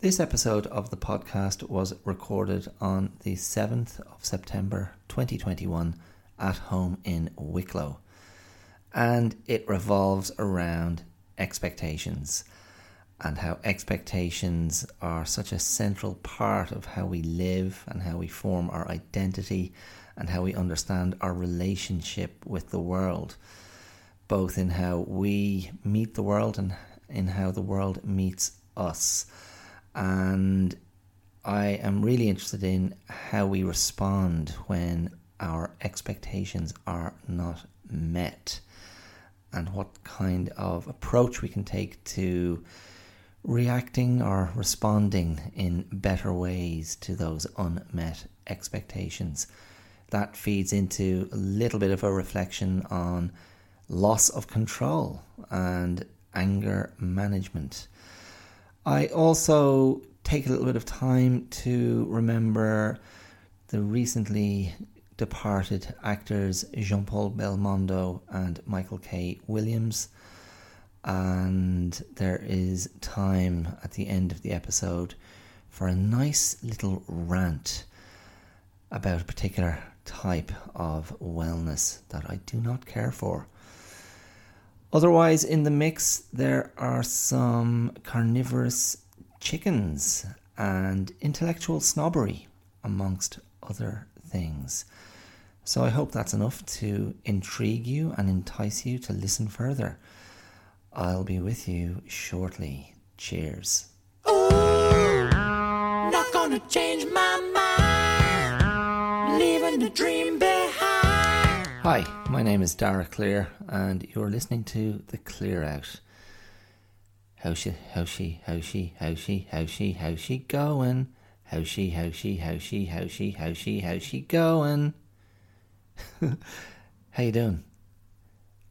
This episode of the podcast was recorded on the 7th of September 2021 at home in Wicklow. And it revolves around expectations and how expectations are such a central part of how we live and how we form our identity and how we understand our relationship with the world, both in how we meet the world and in how the world meets us. And I am really interested in how we respond when our expectations are not met and what kind of approach we can take to reacting or responding in better ways to those unmet expectations. That feeds into a little bit of a reflection on loss of control and anger management. I also take a little bit of time to remember the recently departed actors Jean Paul Belmondo and Michael K. Williams and there is time at the end of the episode for a nice little rant about a particular type of wellness that I do not care for. Otherwise, in the mix, there are some carnivorous chickens and intellectual snobbery, amongst other things. So I hope that's enough to intrigue you and entice you to listen further. I'll be with you shortly. Cheers. Ooh, not gonna change my mind. The dream. Hi, my name is Dara Clear, and you're listening to The Clear Out. How she, how she, how she, how she, how she, how she going? How she, how she, how she, how she, how she, how she going? how you doing?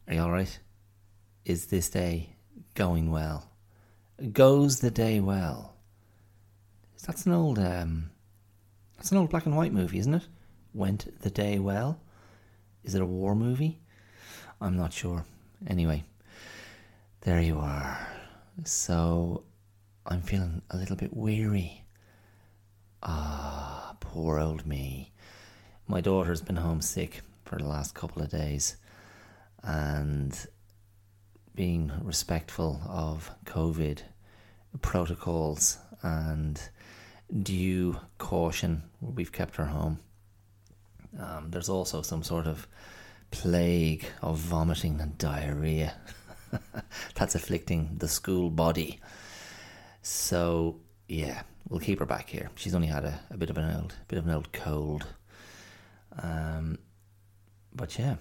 Are you all right? is this day going well? Goes the day well? That's an old um, that's an old black and white movie, isn't it? Went the day well? Is it a war movie? I'm not sure. Anyway, there you are. So I'm feeling a little bit weary. Ah, poor old me. My daughter's been homesick for the last couple of days, and being respectful of COVID protocols and due caution, we've kept her home. Um, there's also some sort of plague of vomiting and diarrhea that's afflicting the school body. So yeah, we'll keep her back here. She's only had a, a bit of an old bit of an old cold. Um, but yeah,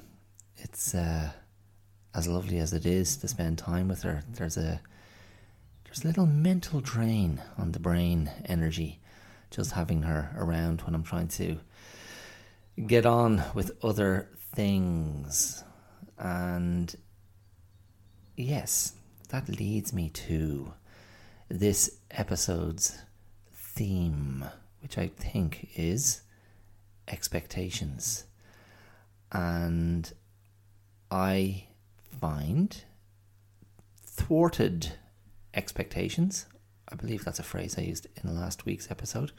it's uh, as lovely as it is to spend time with her, there's a there's a little mental drain on the brain energy just having her around when I'm trying to get on with other things. And yes, that leads me to this episode's theme, which I think is expectations. And I find thwarted expectations. I believe that's a phrase I used in last week's episode.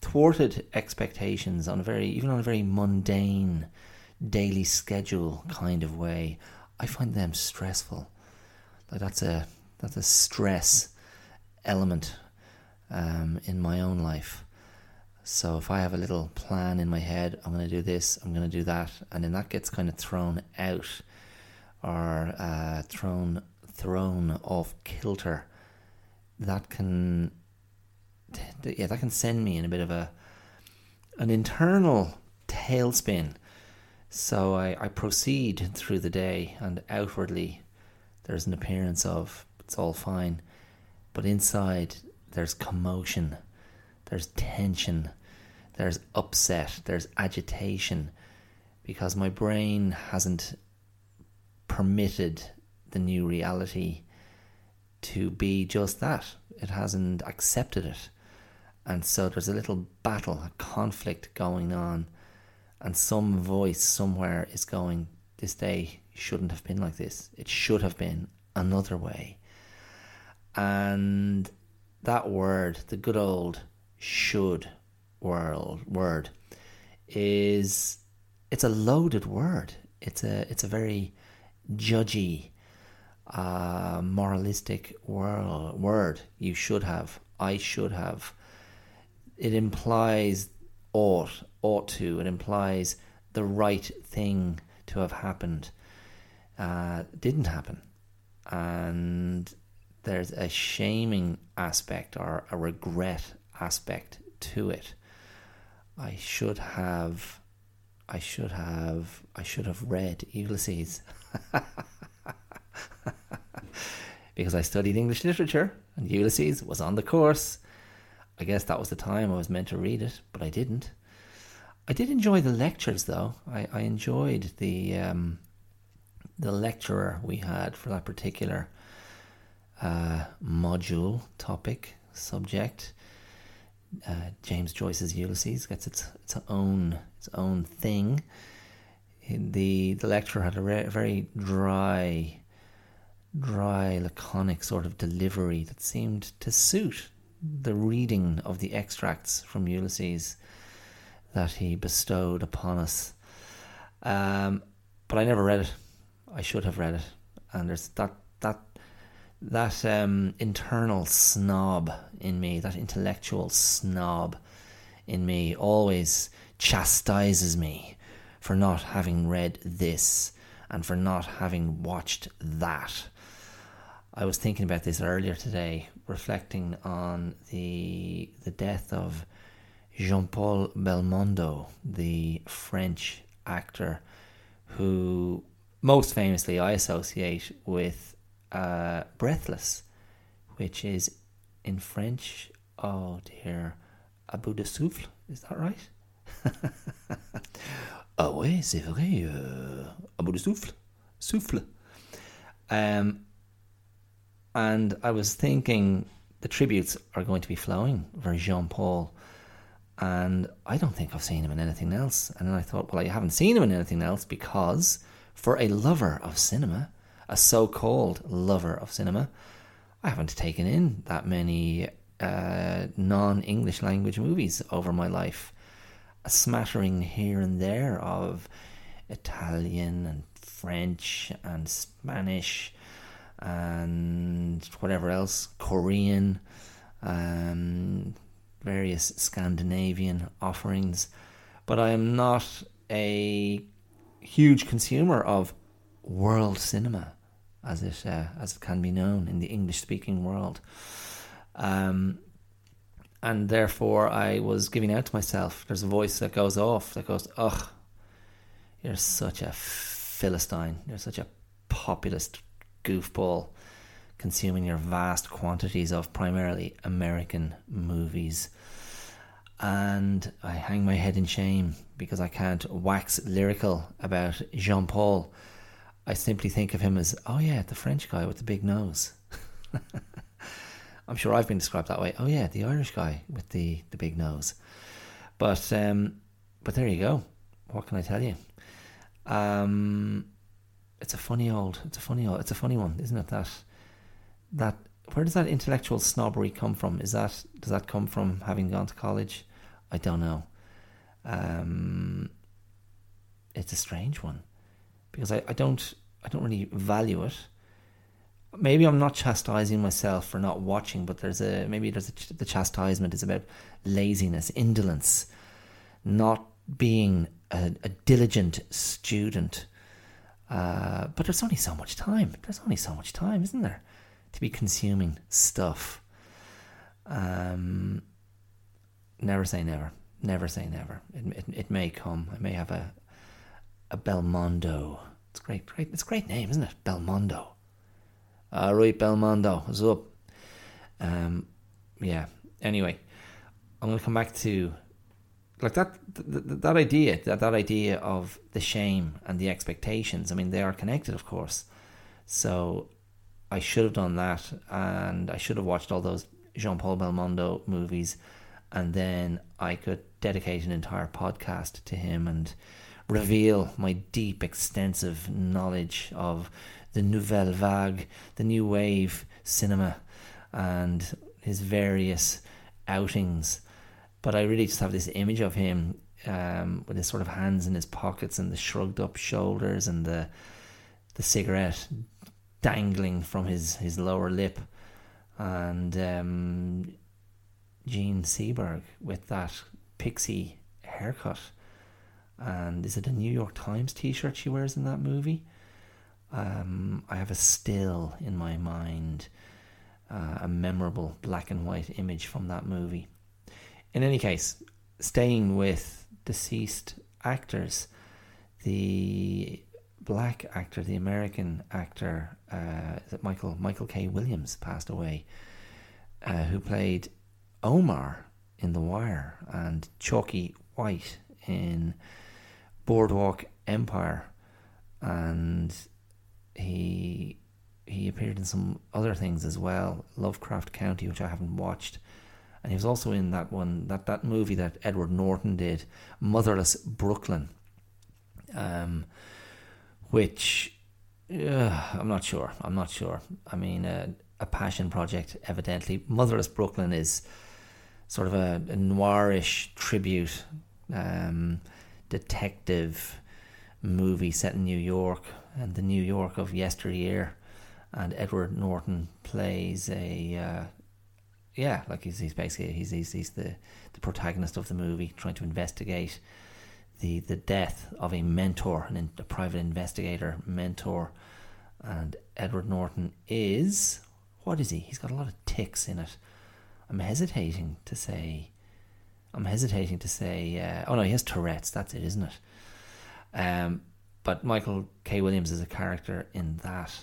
Thwarted expectations on a very, even on a very mundane daily schedule kind of way. I find them stressful. Like that's a that's a stress element um, in my own life. So if I have a little plan in my head, I'm going to do this, I'm going to do that, and then that gets kind of thrown out or uh, thrown thrown off kilter, that can yeah that can send me in a bit of a an internal tailspin. So I, I proceed through the day, and outwardly there's an appearance of it's all fine, but inside there's commotion, there's tension, there's upset, there's agitation, because my brain hasn't permitted the new reality to be just that. It hasn't accepted it. And so there's a little battle, a conflict going on. And some voice somewhere is going, This day shouldn't have been like this. It should have been another way. And that word, the good old should world word, is it's a loaded word. It's a it's a very judgy, uh, moralistic word. Word you should have. I should have. It implies ought, ought to. It implies the right thing to have happened. Uh, didn't happen, and there's a shaming aspect or a regret aspect to it. I should have I should have I should have read Ulysses. because I studied English literature and Ulysses was on the course. I guess that was the time I was meant to read it, but I didn't. I did enjoy the lectures though. I, I enjoyed the um, the lecturer we had for that particular uh, module, topic, subject. Uh, James Joyce's Ulysses gets its its own its own thing. The the lecturer had a re- very dry, dry, laconic sort of delivery that seemed to suit the reading of the extracts from Ulysses that he bestowed upon us. Um, but I never read it. I should have read it, and there's that that that um, internal snob in me, that intellectual snob in me, always chastises me for not having read this and for not having watched that. I was thinking about this earlier today, reflecting on the the death of Jean-Paul Belmondo, the French actor who most famously I associate with uh, Breathless, which is in French, oh dear, à bout de souffle, is that right? ah ouais, c'est vrai, euh, à bout de souffle, souffle. Um, and I was thinking the tributes are going to be flowing for Jean Paul. And I don't think I've seen him in anything else. And then I thought, well, I haven't seen him in anything else because for a lover of cinema, a so called lover of cinema, I haven't taken in that many uh, non English language movies over my life. A smattering here and there of Italian and French and Spanish and whatever else, Korean, um, various Scandinavian offerings. But I am not a huge consumer of world cinema as it uh, as it can be known in the English speaking world. Um, and therefore, I was giving out to myself. There's a voice that goes off that goes, "Ugh, you're such a philistine. You're such a populist goofball." consuming your vast quantities of primarily American movies. And I hang my head in shame because I can't wax lyrical about Jean Paul I simply think of him as, oh yeah, the French guy with the big nose. I'm sure I've been described that way. Oh yeah, the Irish guy with the, the big nose. But um, but there you go. What can I tell you? Um, it's a funny old, it's a funny old, it's a funny one, isn't it? That that where does that intellectual snobbery come from? Is that does that come from having gone to college? I don't know. Um, it's a strange one because I, I don't I don't really value it. Maybe I'm not chastising myself for not watching, but there's a maybe there's a, the chastisement is about laziness, indolence, not being a, a diligent student. Uh, but there's only so much time. There's only so much time, isn't there, to be consuming stuff. Um, never say never. Never say never. It, it, it may come. I may have a a Belmondo it's great, great. It's a great name, isn't it? Belmondo. All right, Belmondo, what's up? Um, yeah. Anyway, I'm to come back to like that that, that idea that that idea of the shame and the expectations. I mean, they are connected, of course. So I should have done that, and I should have watched all those Jean Paul Belmondo movies, and then I could dedicate an entire podcast to him and reveal my deep, extensive knowledge of the nouvelle vague, the new wave cinema, and his various outings. But I really just have this image of him um, with his sort of hands in his pockets and the shrugged up shoulders and the the cigarette dangling from his, his lower lip, and um, Jean Seberg with that pixie haircut. And is it a New York Times T-shirt she wears in that movie? Um, I have a still in my mind, uh, a memorable black and white image from that movie. In any case, staying with deceased actors, the black actor, the American actor, uh, that Michael Michael K. Williams passed away, uh, who played Omar in The Wire and Chalky White in Boardwalk Empire, and he he appeared in some other things as well, Lovecraft Country, which I haven't watched. And he was also in that one that, that movie that Edward Norton did, Motherless Brooklyn. Um, which uh, I'm not sure. I'm not sure. I mean, uh, a passion project, evidently. Motherless Brooklyn is sort of a, a noirish tribute, um, detective movie set in New York and the New York of yesteryear. And Edward Norton plays a, uh, yeah, like he's, he's basically he's, he's he's the the protagonist of the movie, trying to investigate the the death of a mentor, an, a private investigator mentor, and Edward Norton is what is he? He's got a lot of ticks in it. I'm hesitating to say. I'm hesitating to say. Uh, oh no, he has Tourette's. That's it, isn't it? Um, but Michael K. Williams is a character in that,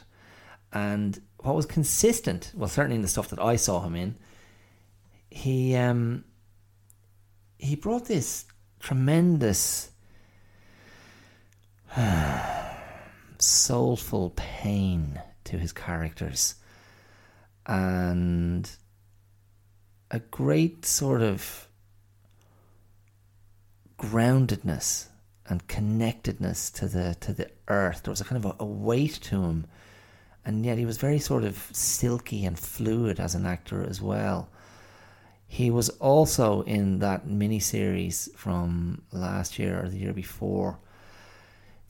and what was consistent, well, certainly in the stuff that I saw him in, he um, he brought this tremendous soulful pain to his characters and a great sort of groundedness and connectedness to the to the earth. There was a kind of a, a, weight to him, and yet he was very sort of silky and fluid as an actor as well. He was also in that mini series from last year or the year before,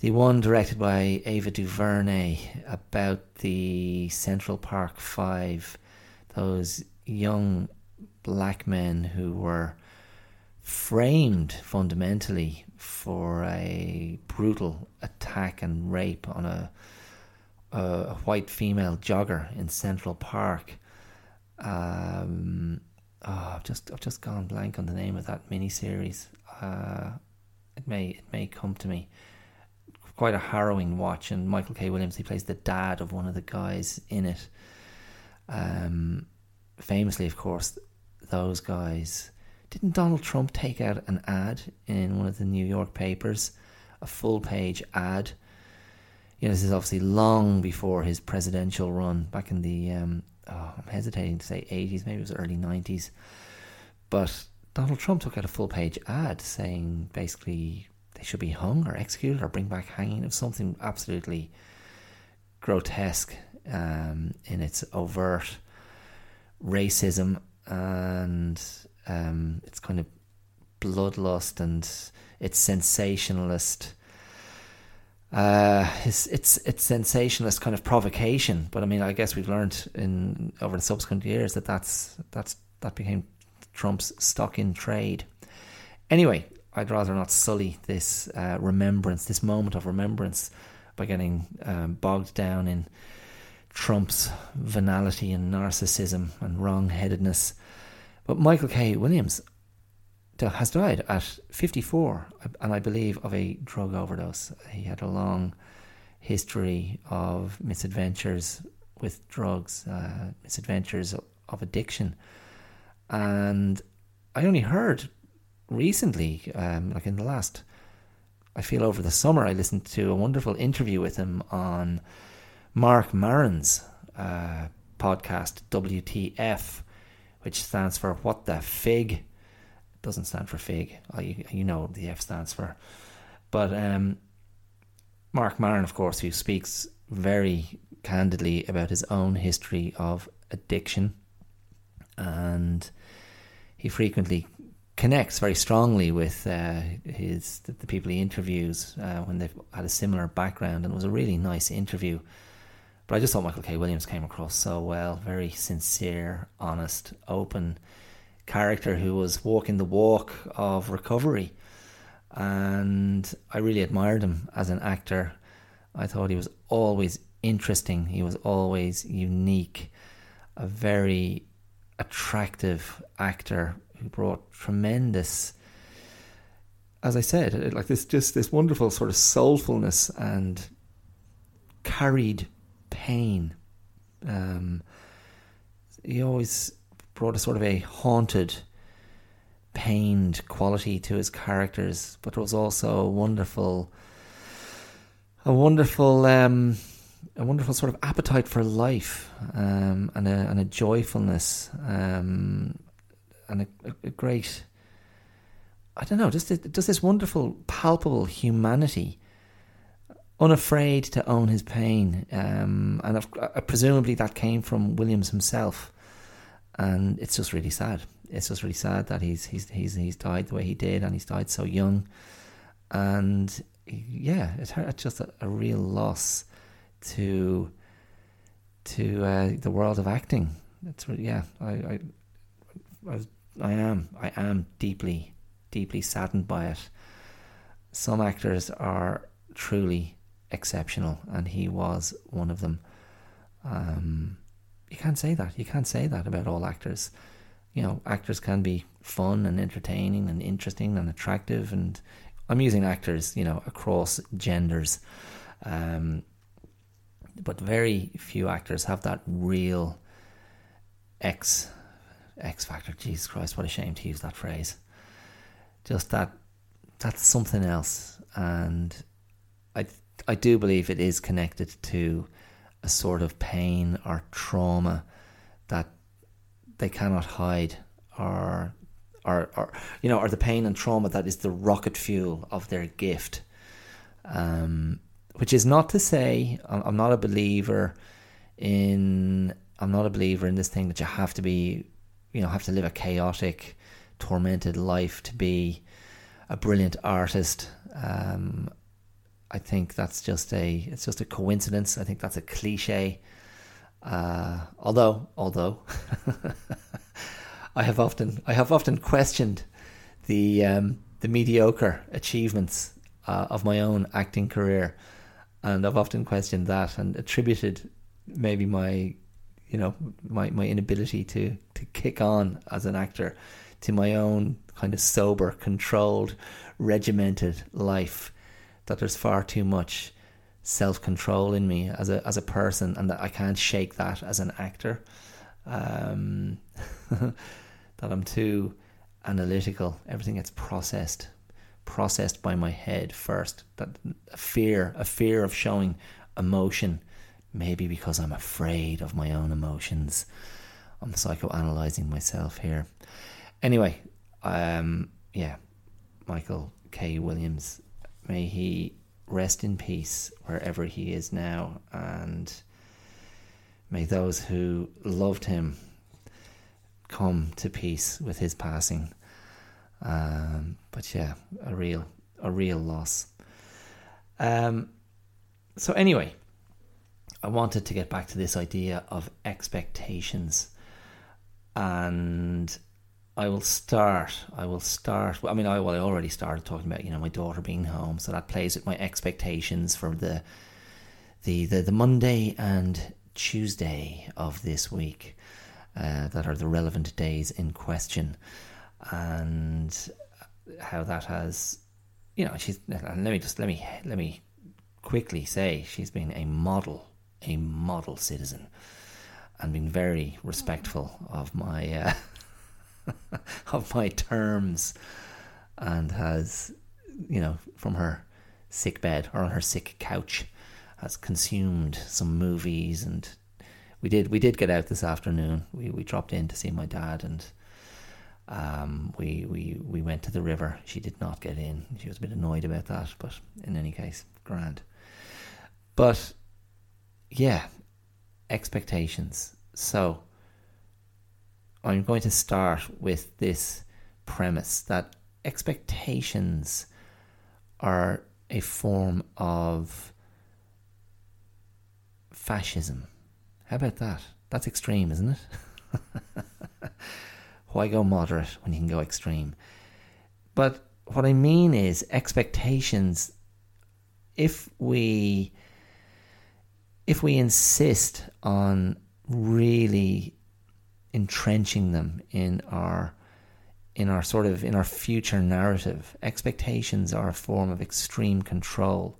the one directed by Ava DuVernay about the Central Park Five, those young black men who were framed fundamentally for a brutal attack and rape on a, a white female jogger in Central Park. Um, oh, I've just I've just gone blank on the name of that miniseries. Uh, it may it may come to me. Quite a harrowing watch, and Michael K. Williams he plays the dad of one of the guys in it. Um, famously, of course, those guys. Didn't Donald Trump take out an ad in one of the New York papers, a full page ad? You know, this is obviously long before his presidential run back in the um, oh, I'm hesitating to say 80s, maybe it was early 90s. But Donald Trump took out a full page ad saying basically they should be hung or executed or bring back hanging. Was something absolutely grotesque um, in its overt racism and um, its kind of bloodlust and its sensationalist uh, it's it's it's sensationalist kind of provocation. But I mean, I guess we've learned in over the subsequent years that that's that's that became Trump's stock in trade. Anyway, I'd rather not sully this uh, remembrance, this moment of remembrance, by getting um, bogged down in Trump's venality and narcissism and wrong-headedness. But Michael K. Williams, has died at 54, and I believe of a drug overdose. He had a long history of misadventures with drugs, uh, misadventures of addiction. And I only heard recently, um, like in the last, I feel over the summer, I listened to a wonderful interview with him on Marc Maron's uh, podcast, WTF, which stands for What the Fig doesn't stand for fig. Oh, you, you know the F stands for. But um, Marc Maron, of course, who speaks very candidly about his own history of addiction and he frequently connects very strongly with uh, his the, the, people he interviews uh, when they've had a similar background, and it was a really nice interview. But I just thought Michael K. Williams came across so well, very sincere, honest, open character who was walking the walk of recovery, and I really admired him as an actor. I thought he was always interesting. He was always unique, a very attractive actor who brought tremendous as I said, like this just this wonderful sort of soulfulness and carried pain. Um, he always brought a sort of a haunted, pained quality to his characters, but was also a wonderful, a wonderful, um, a wonderful sort of appetite for life, um, and a and a joyfulness, um, and a, a, great. I don't know, just does this wonderful, palpable humanity, unafraid to own his pain, um, and uh, presumably that came from Williams himself, and it's just really sad. It's just really sad that he's he's he's he's died the way he did, and he's died so young, and yeah, it's, just a, a real loss to to uh, the world of acting. It's yeah, I, I I I am. I am deeply, deeply saddened by it. Some actors are truly exceptional, and he was one of them. Um, you can't say that. You can't say that about all actors. You know, actors can be fun and entertaining and interesting and attractive, and I'm using actors, you know, across genders. Um, but very few actors have that real X X Factor. Jesus Christ, what a shame to use that phrase. Just that that's something else, and I I do believe it is connected to a sort of pain or trauma that they cannot hide, or or or you know, or the pain and trauma that is the rocket fuel of their gift. Um, which is not to say I'm not a believer in I'm not a believer in this thing that you have to be you know have to live a chaotic, tormented life to be a brilliant artist. Um, I think that's just a it's just a coincidence. I think that's a cliche. Uh, although although I have often I have often questioned the um, the mediocre achievements uh, of my own acting career, and I've often questioned that and attributed maybe my you know my my inability to to kick on as an actor to my own kind of sober, controlled, regimented life. That there's far too much self control in me as a as a person, and that I can't shake that as an actor. Um, that I'm too analytical. Everything gets processed, processed by my head first. That a fear, a fear of showing emotion Maybe because I'm afraid of my own emotions. I'm psychoanalyzing myself here. Anyway, um, yeah, Michael K. Williams, may he rest in peace wherever he is now, and may those who loved him come to peace with his passing. Um, but yeah, a real, a real loss. Um, so anyway, I wanted to get back to this idea of expectations. And I will start. I will start. I mean, I well, I already started talking about you know my daughter being home, so that plays with my expectations for the the the, the Monday and Tuesday of this week uh, that are the relevant days in question, and how that has you know she's. Let me just let me let me quickly say she's been a model a model citizen and been very respectful of my uh, of my terms and has you know from her sick bed or on her sick couch has consumed some movies and we did we did get out this afternoon. We we dropped in to see my dad and um, we we we went to the river. She did not get in. She was a bit annoyed about that but in any case grand. But yeah, expectations. So, I'm going to start with this premise that expectations are a form of fascism. How about that? That's extreme, isn't it? Why go moderate when you can go extreme? But what I mean is expectations if we if we insist on really entrenching them in our in our sort of in our future narrative. Expectations are a form of extreme control.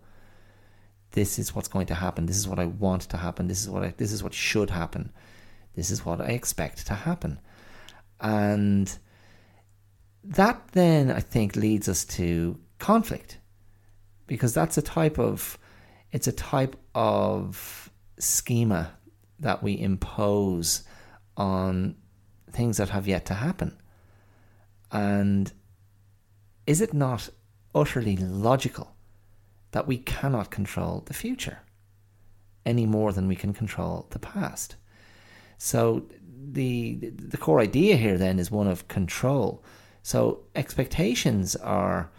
This is what's going to happen. This is what i want to happen. This is what I, this is what should happen. This is what i expect to happen. And that then i think leads us to conflict because that's a type of it's a type of schema that we impose on things that have yet to happen. And is it not utterly logical that we cannot control the future any more than we can control the past? So the the core idea here then is one of control. So expectations are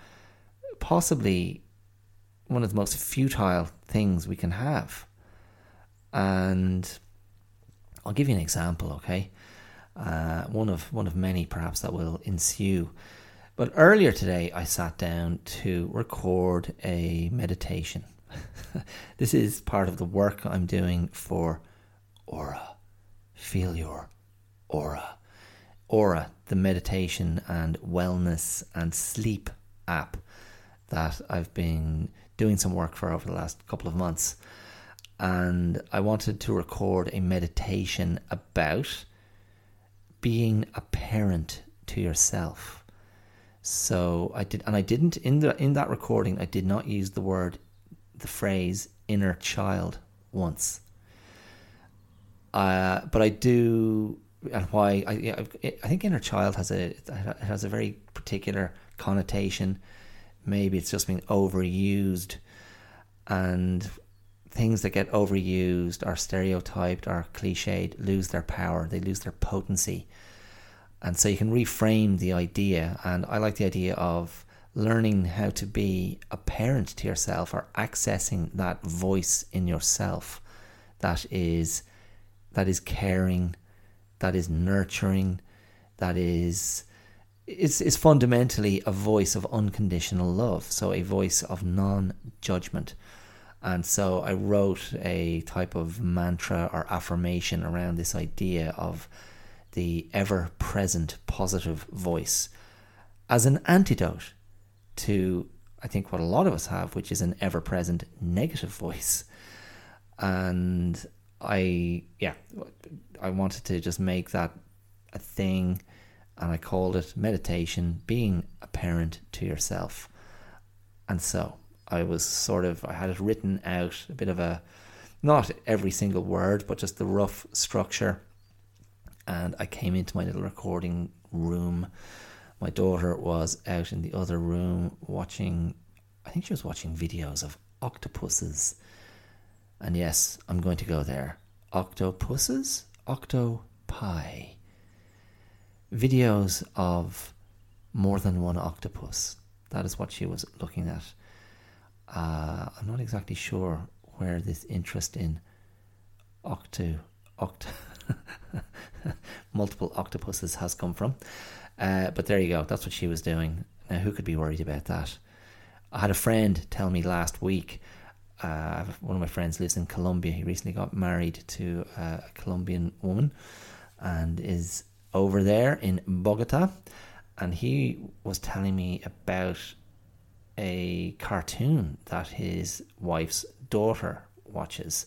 possibly one of the most futile things we can have. And I'll give you an example, okay? Uh, one of one of many perhaps that will ensue. But earlier today, I sat down to record a meditation. this is part of the work I'm doing for Aura. Feel your aura. Aura, the meditation and wellness and sleep app that I've been doing some work for over the last couple of months. And I wanted to record a meditation about being a parent to yourself. So I did, and I didn't in the in that recording. I did not use the word, the phrase "inner child" once. Uh, but I do, and why I I think inner child has a it has a very particular connotation maybe it's just been overused and things that get overused are stereotyped or cliched lose their power they lose their potency and so you can reframe the idea and i like the idea of learning how to be a parent to yourself or accessing that voice in yourself that is that is caring that is nurturing that is is is fundamentally a voice of unconditional love, so a voice of non-judgment. And so I wrote a type of mantra or affirmation around this idea of the ever present positive voice as an antidote to, I think, what a lot of us have, which is an ever present negative voice. And I, yeah, I wanted to just make that a thing and I called it meditation, being a parent to yourself. And so I was sort of, I had it written out, a bit of a, not every single word, but just the rough structure. And I came into my little recording room. My daughter was out in the other room watching, I think she was watching videos of octopuses. And yes, I'm going to go there. Octopuses? Octopi videos of more than one octopus. That is what she was looking at. Uh, I'm not exactly sure where this interest in octo, oct, multiple octopuses has come from. Uh, but there you go. That's what she was doing. Now, who could be worried about that? I had a friend tell me last week. Uh, one of my friends lives in Colombia. He recently got married to a Colombian woman and is over there in Bogota, and he was telling me about a cartoon that his wife's daughter watches,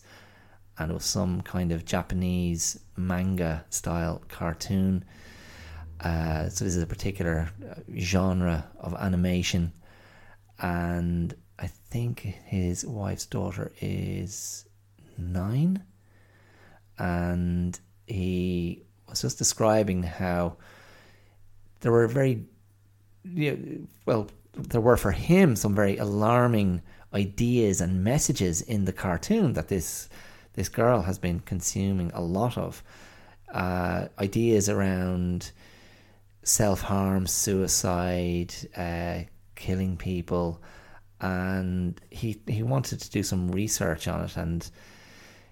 and it was some kind of Japanese manga style cartoon. Uh, so this is a particular uh, genre of animation, and I think his wife's daughter is nine, and he was just describing how there were very, you know, well, there were for him some very alarming ideas and messages in the cartoon that this this girl has been consuming a lot of. uh, ideas around self harm, suicide, uh, killing people, and he he wanted to do some research on it, and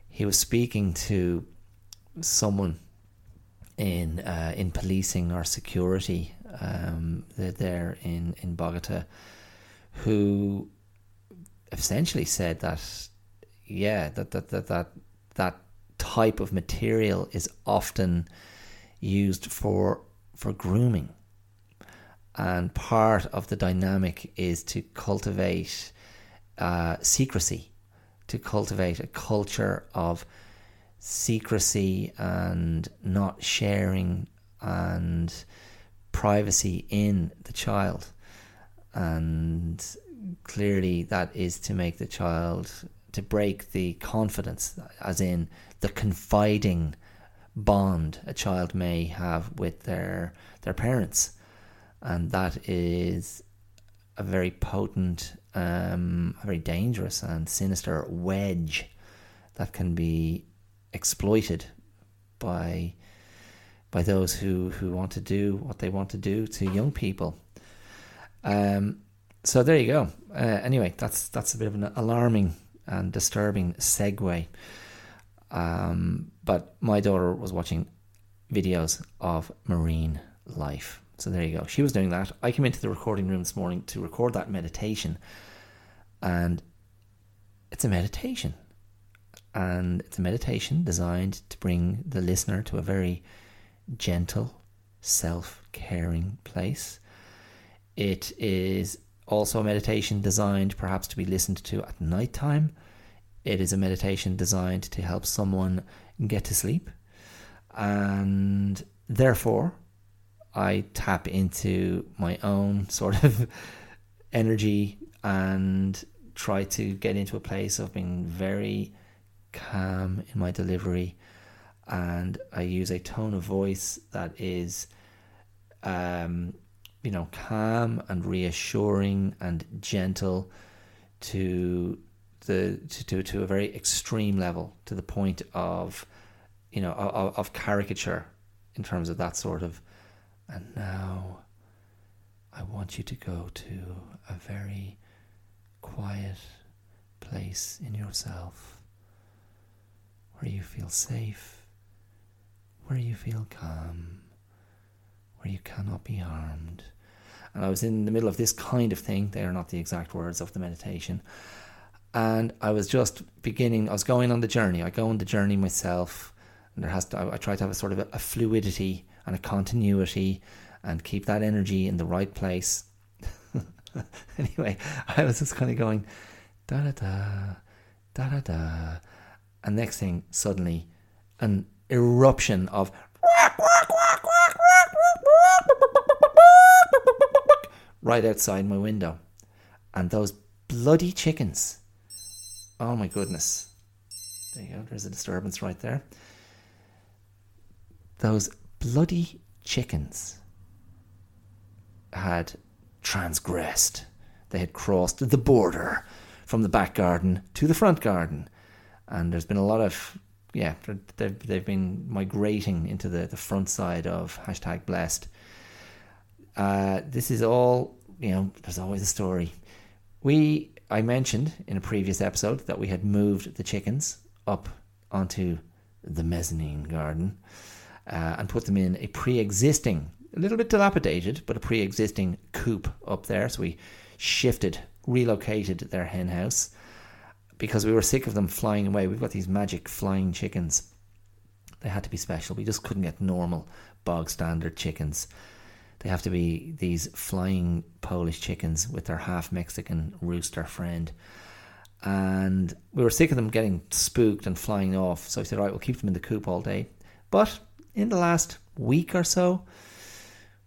he was speaking to someone in uh, in policing or security um, there in in Bogota, who essentially said that yeah that that that that that type of material is often used for for grooming. And part of the dynamic is to cultivate uh, secrecy to cultivate a culture of secrecy and not sharing and privacy in the child. And clearly that is to make the child to break the confidence as in the confiding bond a child may have with their their parents. And that is a very potent um, a very dangerous and sinister wedge that can be exploited by by those who, who want to do what they want to do to young people. Um, so there you go. Uh, anyway, that's that's a bit of an alarming and disturbing segue. Um, but my daughter was watching videos of marine life. So there you go. She was doing that. I came into the recording room this morning to record that meditation, and it's a meditation. And it's a meditation designed to bring the listener to a very gentle, self caring place. It is also a meditation designed perhaps to be listened to at night time. It is a meditation designed to help someone get to sleep. And therefore, I tap into my own sort of energy and try to get into a place of being very calm in my delivery. And I use a tone of voice that is um, you know, calm and reassuring and gentle to the to, to, to a very extreme level, to the point of you know of, of caricature in terms of that sort of. And now, I want you to go to a very quiet place in yourself where you feel safe, where you feel calm where you cannot be harmed. And I was in the middle of this kind of thing. They are not the exact words of the meditation. And I was just beginning, I was going on the journey. I go on the journey myself. And there has to, I, I try to have a sort of a, a fluidity and a continuity and keep that energy in the right place. anyway, I was just kind of going da da da, da da da. And next thing, suddenly, an eruption of right outside my window. And those bloody chickens. Oh my goodness. There you go, there's a disturbance right there. Those bloody chickens had transgressed. They had crossed the border from the back garden to the front garden. And there's been a lot of, yeah, they've, they've been migrating into the, the front side of hashtag blessed. Uh, this is all, you know, there's always a story. We, I mentioned in a previous episode that we had moved the chickens up onto the mezzanine garden uh, and put them in a pre existing, a little bit dilapidated, but a pre existing coop up there. So we shifted, relocated their hen house because we were sick of them flying away. We've got these magic flying chickens. They had to be special. We just couldn't get normal, bog standard chickens. They have to be these flying Polish chickens with their half Mexican rooster friend. And we were sick of them getting spooked and flying off. So I said, right, we'll keep them in the coop all day. But in the last week or so,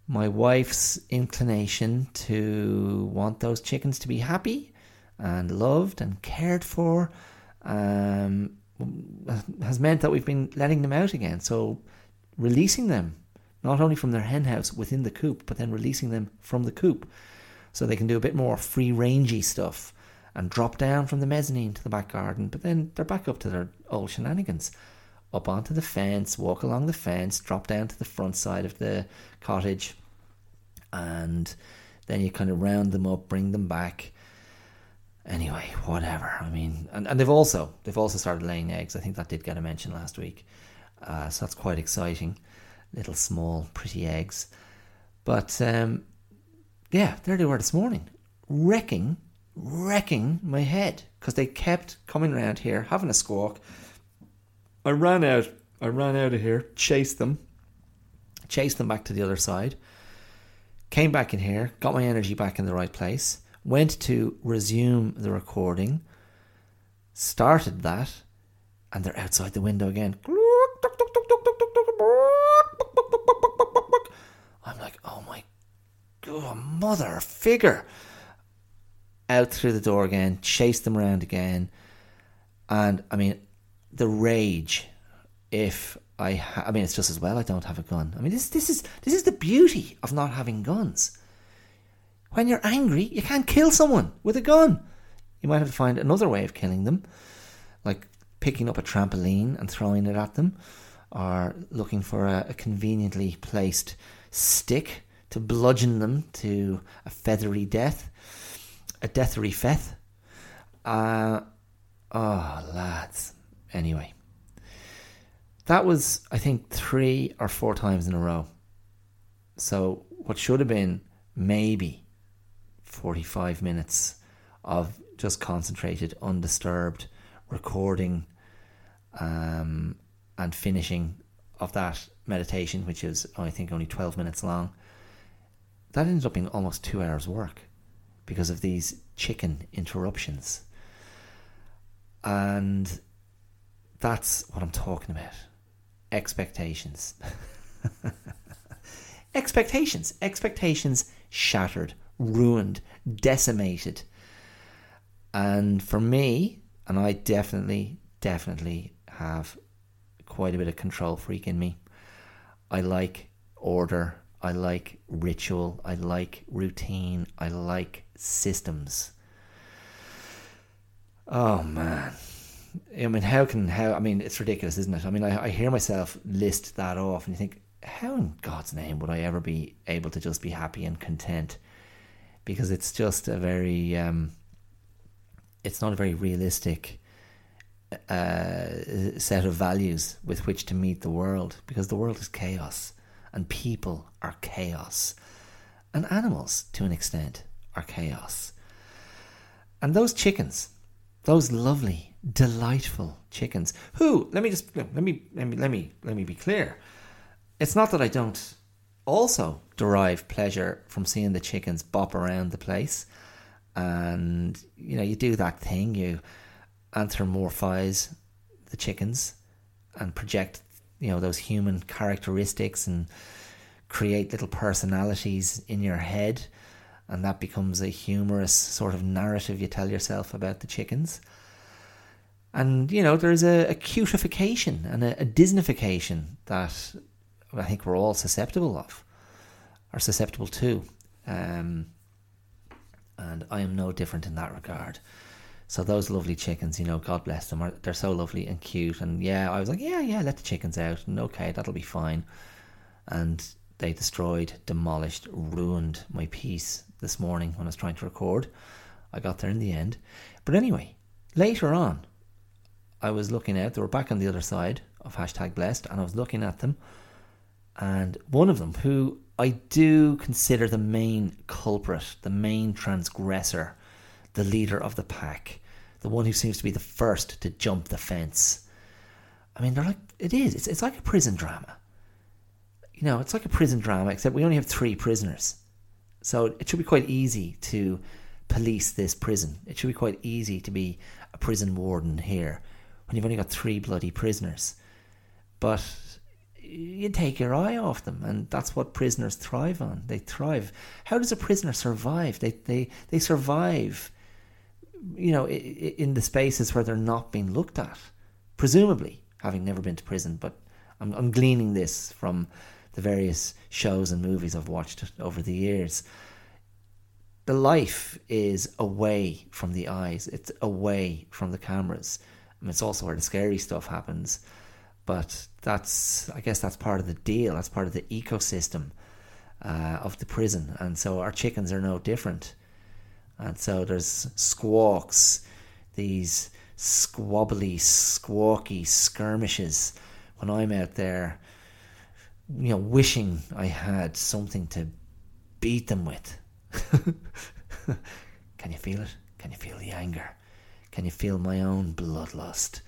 my wife's inclination to want those chickens to be happy and loved and cared for um, has meant that we've been letting them out again. So releasing them not only from their hen house within the coop, but then releasing them from the coop so they can do a bit more free rangey stuff and drop down from the mezzanine to the back garden, but then they're back up to their old shenanigans. up onto the fence, walk along the fence, drop down to the front side of the cottage, and then you kind of round them up, bring them back. Anyway, whatever. I mean, and, and they've also they've also started laying eggs. I think that did get a mention last week, uh, so that's quite exciting. Little small, pretty eggs. But um, yeah, there they were this morning, wrecking, wrecking my head because they kept coming around here, having a squawk. I ran out. I ran out of here, chased them, chased them back to the other side. Came back in here, got my energy back in the right place, went to resume the recording, started that, and they're outside the window again. I'm like, oh my god, mother figure. Out through the door again, chase them around again. And I mean, the rage if I ha- I mean it's just as well I don't have a gun. I mean this this is this is the beauty of not having guns. When you're angry, you can't kill someone with a gun. You might have to find another way of killing them, like picking up a trampoline and throwing it at them, or looking for a, a conveniently placed stick to bludgeon them to a feathery death, a deathery feth. Uh, oh, lads. Anyway, that was, I think, three or four times in a row. So, what should have been maybe 45 minutes of just concentrated, undisturbed recording um, and finishing of that meditation, which is, I think, only 12 minutes long, that ended up being almost two hours' work because of these chicken interruptions. And that's what I'm talking about expectations. expectations. Expectations shattered, ruined, decimated. And for me, and I definitely, definitely have quite a bit of control freak in me. I like order. I like ritual. I like routine. I like systems. Oh man. I mean, how can how? I mean, it's ridiculous, isn't it? I mean, I, I hear myself list that off, and you think, how in God's name would I ever be able to just be happy and content? Because it's just a very, um, it's not a very realistic uh, set of values with which to meet the world. Because the world is chaos, and people are chaos, and animals, to an extent, are chaos. And those chickens, those lovely delightful chickens. Who? Let me just let me let me let me let me be clear. It's not that I don't also derive pleasure from seeing the chickens bop around the place, and you know you do that thing you anthropomorphize the chickens and project you know those human characteristics and create little personalities in your head. And that becomes a humorous sort of narrative you tell yourself about the chickens. And, you know, there's a, a cutification and a, a that I think we're all susceptible of, are susceptible to. Um, and I am no different in that regard. So those lovely chickens, you know, God bless them, are they're so lovely and cute. And yeah, I was like, yeah, yeah, let the chickens out, and okay, that'll be fine. And they destroyed, demolished, ruined my peace this morning when I was trying to record. I got there in the end. But anyway, later on, I was looking out, they were back on the other side of hashtag blessed, and I was looking at them. And one of them, who I do consider the main culprit, the main transgressor, the leader of the pack, the one who seems to be the first to jump the fence. I mean, they're like, it is, it's, it's like a prison drama. You know, it's like a prison drama, except we only have three prisoners. So it should be quite easy to police this prison. It should be quite easy to be a prison warden here when you've only got three bloody prisoners. But you take your eye off them, and that's what prisoners thrive on. They thrive. How does a prisoner survive? They they they survive. You know, in the spaces where they're not being looked at, presumably having never been to prison. But I'm, I'm gleaning this from the various shows and movies I've watched over the years. The life is away from the eyes. It's away from the cameras. And it's also where the scary stuff happens. But that's, I guess, that's part of the deal. That's part of the ecosystem uh, of the prison, and so our chickens are no different. And so there's squawks, these squabbly, squawky skirmishes when I'm out there, you know, wishing I had something to beat them with. Can you feel it? Can you feel the anger? Can you feel my own bloodlust?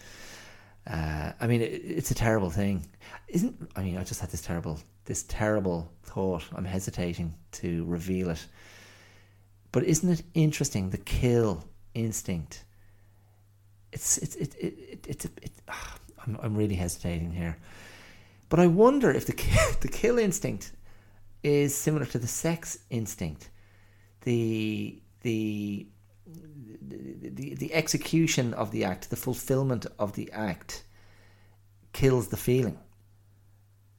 Uh, I mean, it, it's a terrible thing, isn't? I mean, I just had this terrible, this terrible thought. I'm hesitating to reveal it, but isn't it interesting? The kill instinct. It's it's it it, it it's it, ah, I'm I'm really hesitating here, but I wonder if the the kill instinct is similar to the sex instinct. The the the, the execution of the act, the fulfillment of the act, kills the feeling.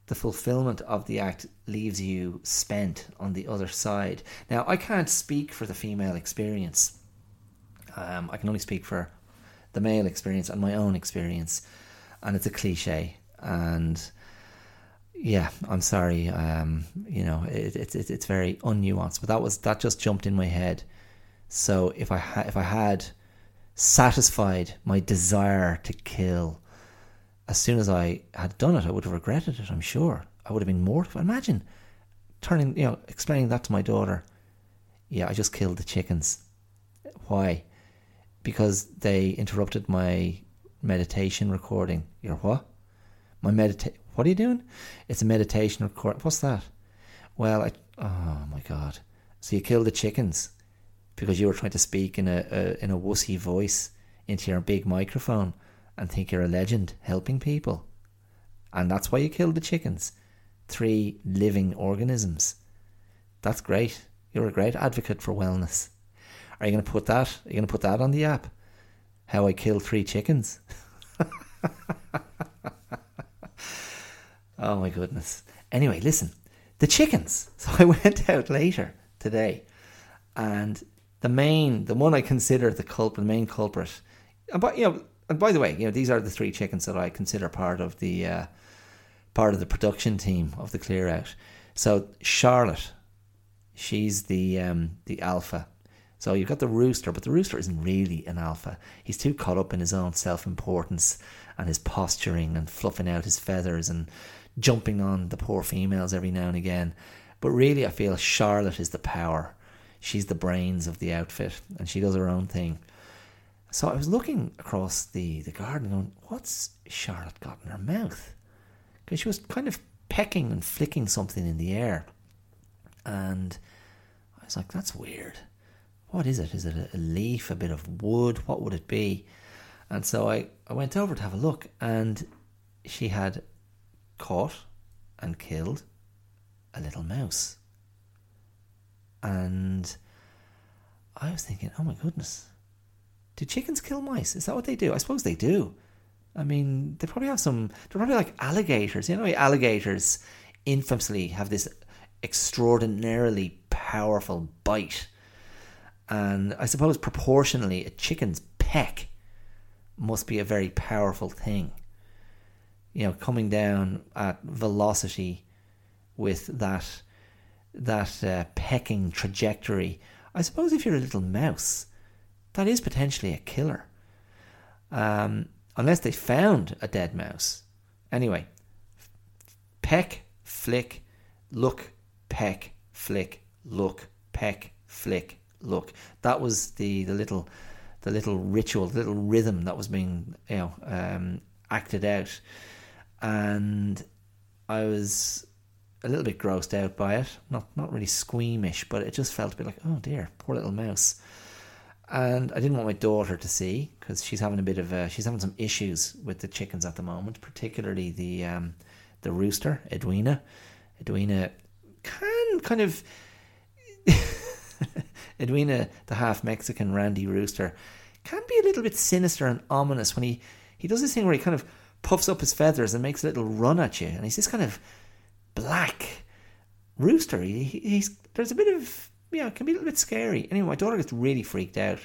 The fulfillment of the act leaves you spent on the other side. Now, I can't speak for the female experience. Um, I can only speak for the male experience and my own experience. And it's a cliche. And yeah, I'm sorry. Um, you know, it, it, it, it's very unnuanced. But that was that just jumped in my head so if I ha- if I had satisfied my desire to kill, as soon as I had done it, I would have regretted it. I'm sure I would have been mortified. Imagine turning, you know, explaining that to my daughter. Yeah, I just killed the chickens. Why? Because they interrupted my meditation recording. You're what? My medita- What are you doing? It's a meditation record. What's that? Well, I. Oh my god! So you killed the chickens because you were trying to speak in a, a in a wussy voice into your big microphone and think you're a legend helping people. And that's why you killed the chickens. Three living organisms. That's great. You're a great advocate for wellness. Are you to put that? Are you to put that on the app? How I killed three chickens. oh my goodness. Anyway, listen. The chickens. So I went out later today and the main, the one I consider the culprit, the main culprit. And by, you know, and by the way, you know, these are the three chickens that I consider part of the uh, part of the production team of the clear out. So Charlotte, she's the um, the alpha. So you've got the rooster, but the rooster isn't really an alpha. He's too caught up in his own self importance and his posturing and fluffing out his feathers and jumping on the poor females every now and again. But really, I feel Charlotte is the power she's the brains of the outfit and she does her own thing. So I was looking across the, the garden going, what's Charlotte got in her mouth? Because she was kind of pecking and flicking something in the air. And I was like, that's weird. What is it? Is it a leaf, a bit of wood? What would it be? And so I, I went over to have a look, and she had caught and killed a little mouse. And I was thinking, oh my goodness, do chickens kill mice? Is that what they do? I suppose they do. I mean, they probably have some. They're probably like alligators. You know, alligators infamously have this extraordinarily powerful bite, and I suppose proportionally, a chicken's peck must be a very powerful thing. You know, coming down at velocity with that that uh, pecking trajectory. I suppose if you're a little mouse, that is potentially a killer. Um, unless they found a dead mouse. Anyway, peck, flick, look, peck, flick, look, peck, flick, look. That was the, the little the little ritual, the little rhythm that was being you know um, acted out, and I was a little bit grossed out by it. Not not really squeamish, but it just felt a bit like, oh dear, poor little mouse. And I didn't want my daughter to see because she's having a bit of a, she's having some issues with the chickens at the moment, particularly the um, the rooster, Edwina. Edwina can kind of Edwina, the half Mexican Randy rooster, can be a little bit sinister and ominous when he he does this thing where he kind of puffs up his feathers and makes a little run at you, and he's this kind of black rooster. He, he's there's a bit of yeah, it can be a little bit scary. Anyway, my daughter gets really freaked out,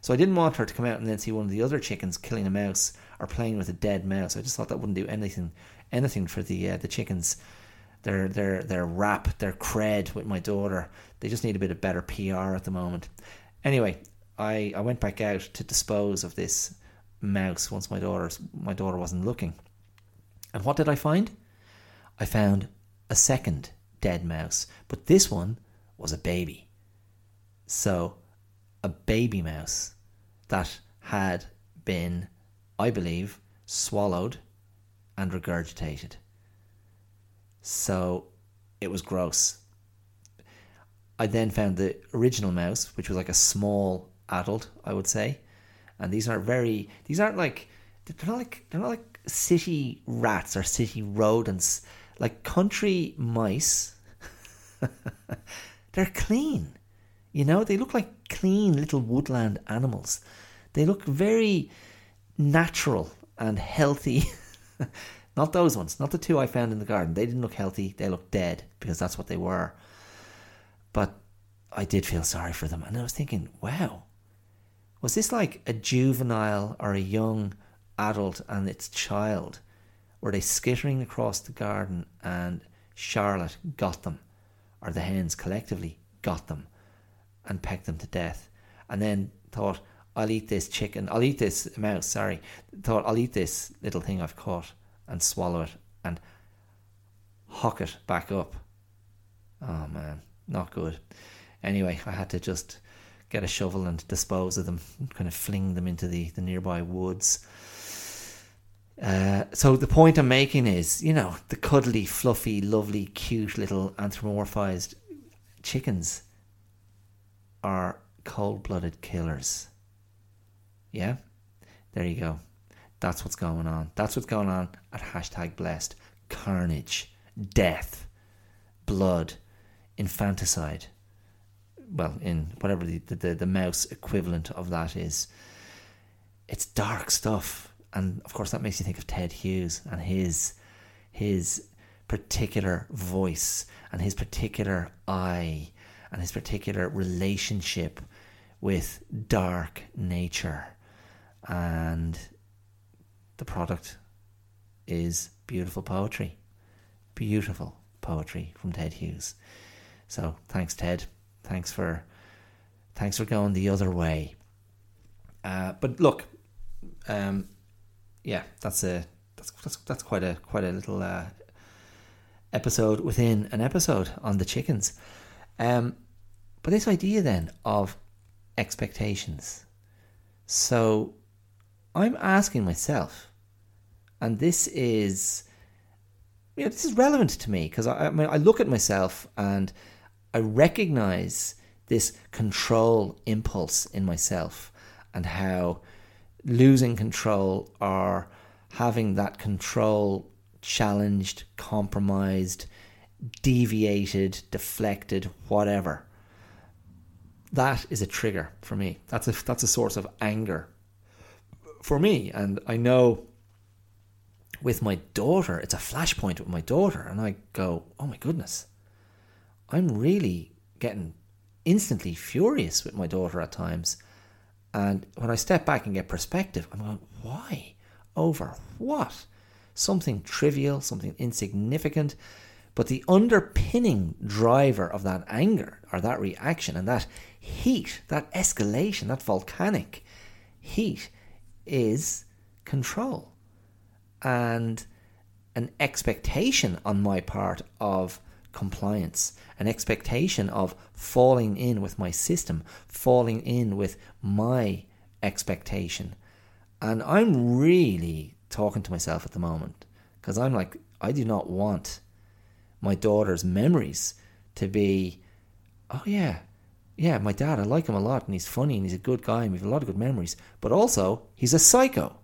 so I didn't want her to come out and then see one of the other chickens killing a mouse, or playing with a dead mouse. I just thought that wouldn't do anything anything for the uh, the chickens. Their their their rap, their cred with my daughter. They just need a bit of better PR at the moment. Anyway, I, I went back out to dispose of this mouse once my daughter's my daughter wasn't looking. And what did I find? I found a second dead mouse, but this one was a baby. So, a baby mouse that had been, I believe, swallowed and regurgitated. So, it was gross. I then found the original mouse, which was like a small adult, I would say. And these are very, these aren't like, they're not like, they're not like city rats or city rodents. Like country mice, they're clean. You know, they look like clean little woodland animals. They look very natural and healthy. not those ones, not the two I found in the garden. They didn't look healthy. They looked dead because that's what they were. But I did feel sorry for them. And I was thinking, wow, was this like a juvenile or a young adult and its child? Were they skittering across the garden and Charlotte got them, or the hens collectively got them and pecked them to death? And then thought, I'll eat this chicken, I'll eat this mouse, sorry. Thought, I'll eat this little thing I've caught and swallow it and hock it back up. Oh man, not good. Anyway, I had to just get a shovel and dispose of them, kind of fling them into the, the nearby woods. Uh, so the point I'm making is, you know, the cuddly, fluffy, lovely, cute little anthropomorphized chickens are cold-blooded killers. Yeah, there you go. That's what's going on. That's what's going on at hashtag blessed. Carnage, death, blood, infanticide well, in whatever the, the, the mouse equivalent of that is, it's dark stuff. And of course, that makes you think of Ted Hughes and his his particular voice and his particular eye and his particular relationship with dark nature. And the product is beautiful poetry. Beautiful poetry from Ted Hughes. So thanks, Ted. Thanks for thanks for going the other way. Uh, but look, um, yeah, that's a that's that's that's quite a quite a little uh, episode within an episode on the chickens. Um, but this idea then of expectations. So I'm asking myself, and this is, know, this is relevant to me because I, I mean, I look at myself and I recognize this control impulse in myself and how losing control or having that control challenged, compromised, deviated, deflected, whatever. That is a trigger for me. That's a that's a source of anger for me, and I know with my daughter, it's a flashpoint with my daughter, and I go, "Oh my goodness, I'm really getting instantly furious with my daughter at times. And when I step back and get perspective, I'm going, why? Over what? Something trivial, something insignificant. But the underpinning driver of that anger or that reaction and that heat, that escalation, that volcanic heat is control and an expectation on my part of compliance, an expectation of falling in with my system, falling in with my expectation. And I'm really talking to myself at the moment because I'm like, I do not want my daughter's memories to be, oh yeah, yeah, my dad, I like him a lot and he's funny and he's a good guy and we have a lot of good memories. But also, he's a psycho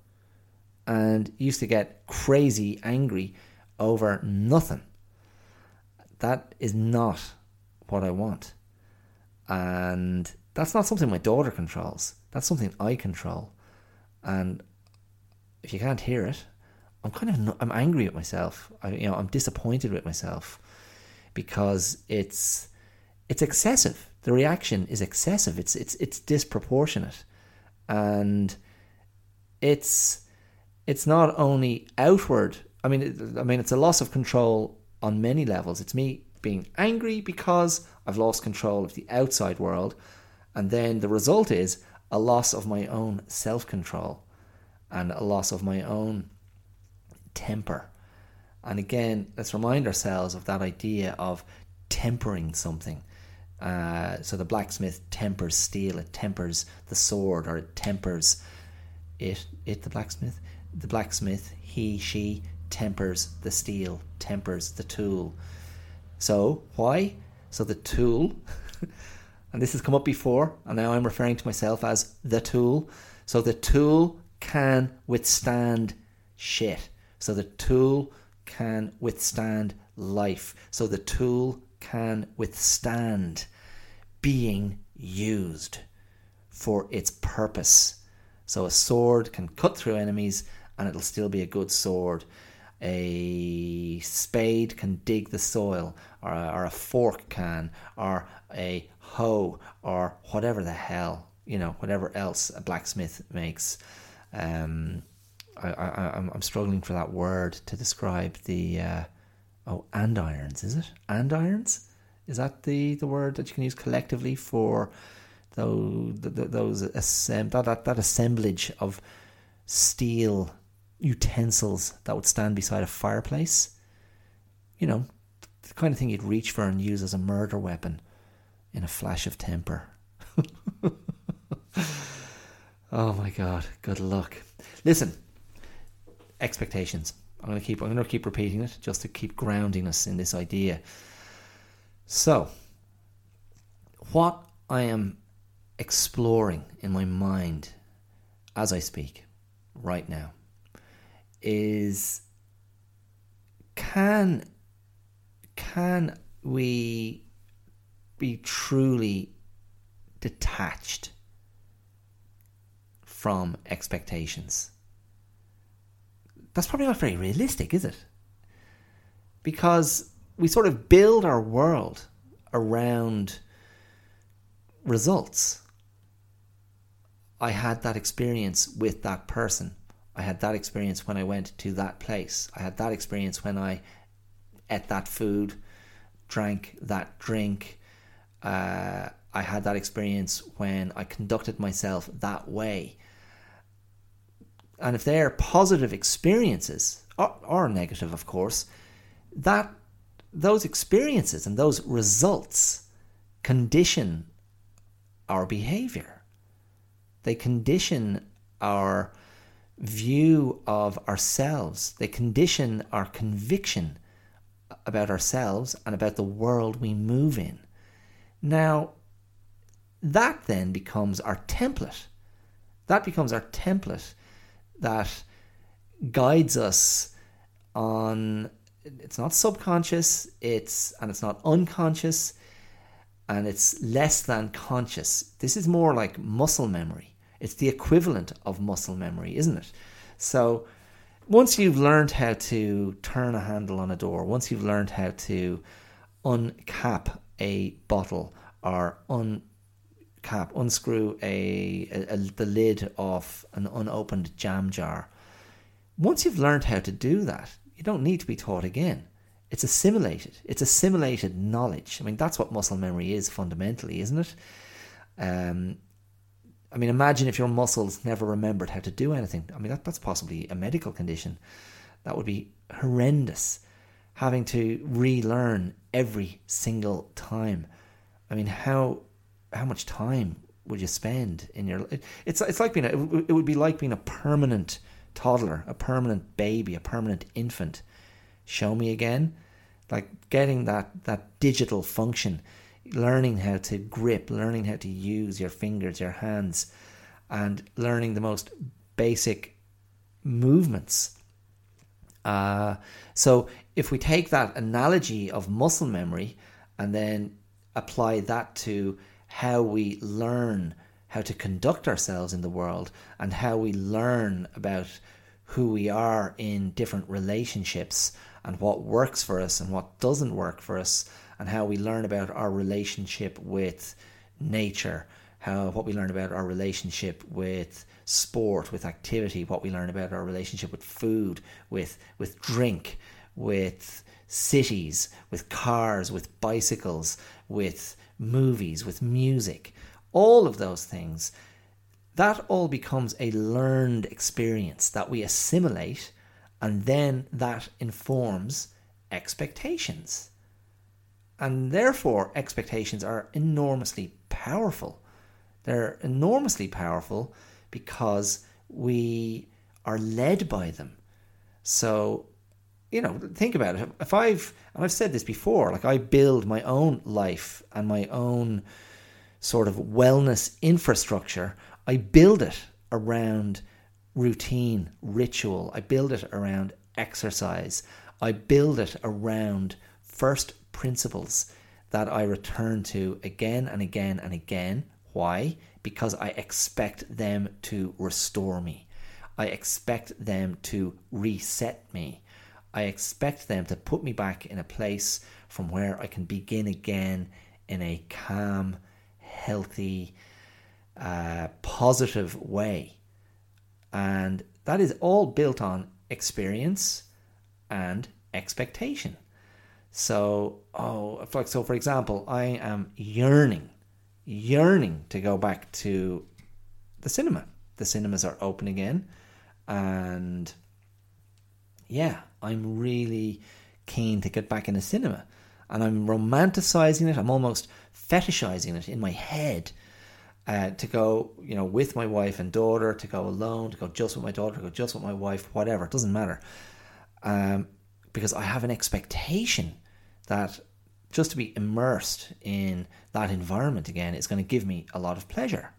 and used to get crazy angry over nothing that is not what I want. And that's not something my daughter controls. That's something I control. And if you can't hear it, I'm kind of not, I'm angry at myself. I, you know, I'm disappointed with myself because it's it's excessive. The reaction is excessive. It's it's it's disproportionate, and it's it's not only outward. I mean, it, I mean, it's a loss of control on many levels. It's me being angry because I've lost control of the outside world, and then the result is a loss of my own self control and a loss of my own temper. And again, let's remind ourselves of that idea of tempering something. Uh, so the blacksmith tempers steel, it tempers the sword, or it tempers it. It the blacksmith, the blacksmith, he, she tempers the steel, tempers the tool. So why? So the tool, and this has come up before, and now I'm referring to myself as the tool. So the tool can withstand shit. So the tool can withstand life. So the tool can withstand being used for its purpose. So a sword can cut through enemies and it'll still be a good sword. A spade can dig the soil, or a, or a fork can, or a hoe, or whatever the hell, you know, whatever else a blacksmith makes. Um, I, I, I'm, I'm struggling for that word to describe the. Uh, oh, andirons, is it? Andirons? Is that the, the word that you can use collectively for those those assemb- that, that that assemblage of steel utensils that would stand beside a fireplace? You know, the kind of thing you'd reach for and use as a murder weapon in a flash of temper. oh my god, good luck. Listen, expectations. I'm to keep I'm to keep repeating it just to keep grounding us in this idea. So, what I am exploring in my mind as I speak right now is can can we be truly detached from expectations? That's probably not very realistic, is it? Because we sort of build our world around results. I had that experience with that person. I had that experience when I went to that place. I had that experience when I ate that food, drank that drink. Uh, I had that experience when I conducted myself that way. And if they're positive experiences, or, or negative, of course, that those experiences and those results condition our behavior. They condition our view of ourselves. They condition our conviction about ourselves and about the world we move in. Now, that then becomes our template. That becomes our template that guides us on it's not subconscious, it's and it's not unconscious, and it's less than conscious. This is more like muscle memory. It's the equivalent of muscle memory, isn't it? So once you've learned how to turn a handle on a door, once you've learned how to uncap a bottle or uncap, unscrew a, a, a the lid off an unopened jam jar, once you've learned how to do that, you don't need to be taught again. It's assimilated. It's assimilated knowledge. I mean, that's what muscle memory is fundamentally, isn't it? Um, I mean, imagine if your muscles never remembered how to do anything. I mean, that, that's possibly a medical condition. That would be horrendous. Having to relearn every single time. I mean, how how much time would you spend in your? It, it's it's like being a, it would be like being a permanent toddler, a permanent baby, a permanent infant. Show me again. Like getting that, that digital function, learning how to grip, learning how to use your fingers, your hands, and learning the most basic movements. Uh, so if we take that analogy of muscle memory and then apply that to how we learn how to conduct ourselves in the world and how we learn about who we are in different relationships and what works for us and what doesn't work for us and how we learn about our relationship with nature how what we learn about our relationship with sport, with activity, what we learn about our relationship with food, with with drink, with cities, with cars, with bicycles, with movies, with music, all of those things. That all becomes a learned experience that we assimilate, and then that informs expectations. And therefore, expectations are enormously powerful. They're enormously powerful because we are led by them. So, you know, think about it. If I've, and I've said this before, like I build my own life and my own sort of wellness infrastructure, I build it around routine, ritual. I build it around exercise. I build it around first principles that I return to again and again and again. Why? Because I expect them to restore me. I expect them to reset me. I expect them to put me back in a place from where I can begin again in a calm, healthy, uh, positive way. And that is all built on experience and expectation. So, oh, so. For example, I am yearning, yearning to go back to the cinema. The cinemas are open again, and yeah, I'm really keen to get back in a cinema, and I'm romanticizing it. I'm almost fetishizing it in my head. Uh, to go, you know, with my wife and daughter, to go alone, to go just with my daughter, to go just with my wife, whatever, it doesn't matter. Um, because I have an expectation that just to be immersed in that environment again is going to give me a lot of pleasure.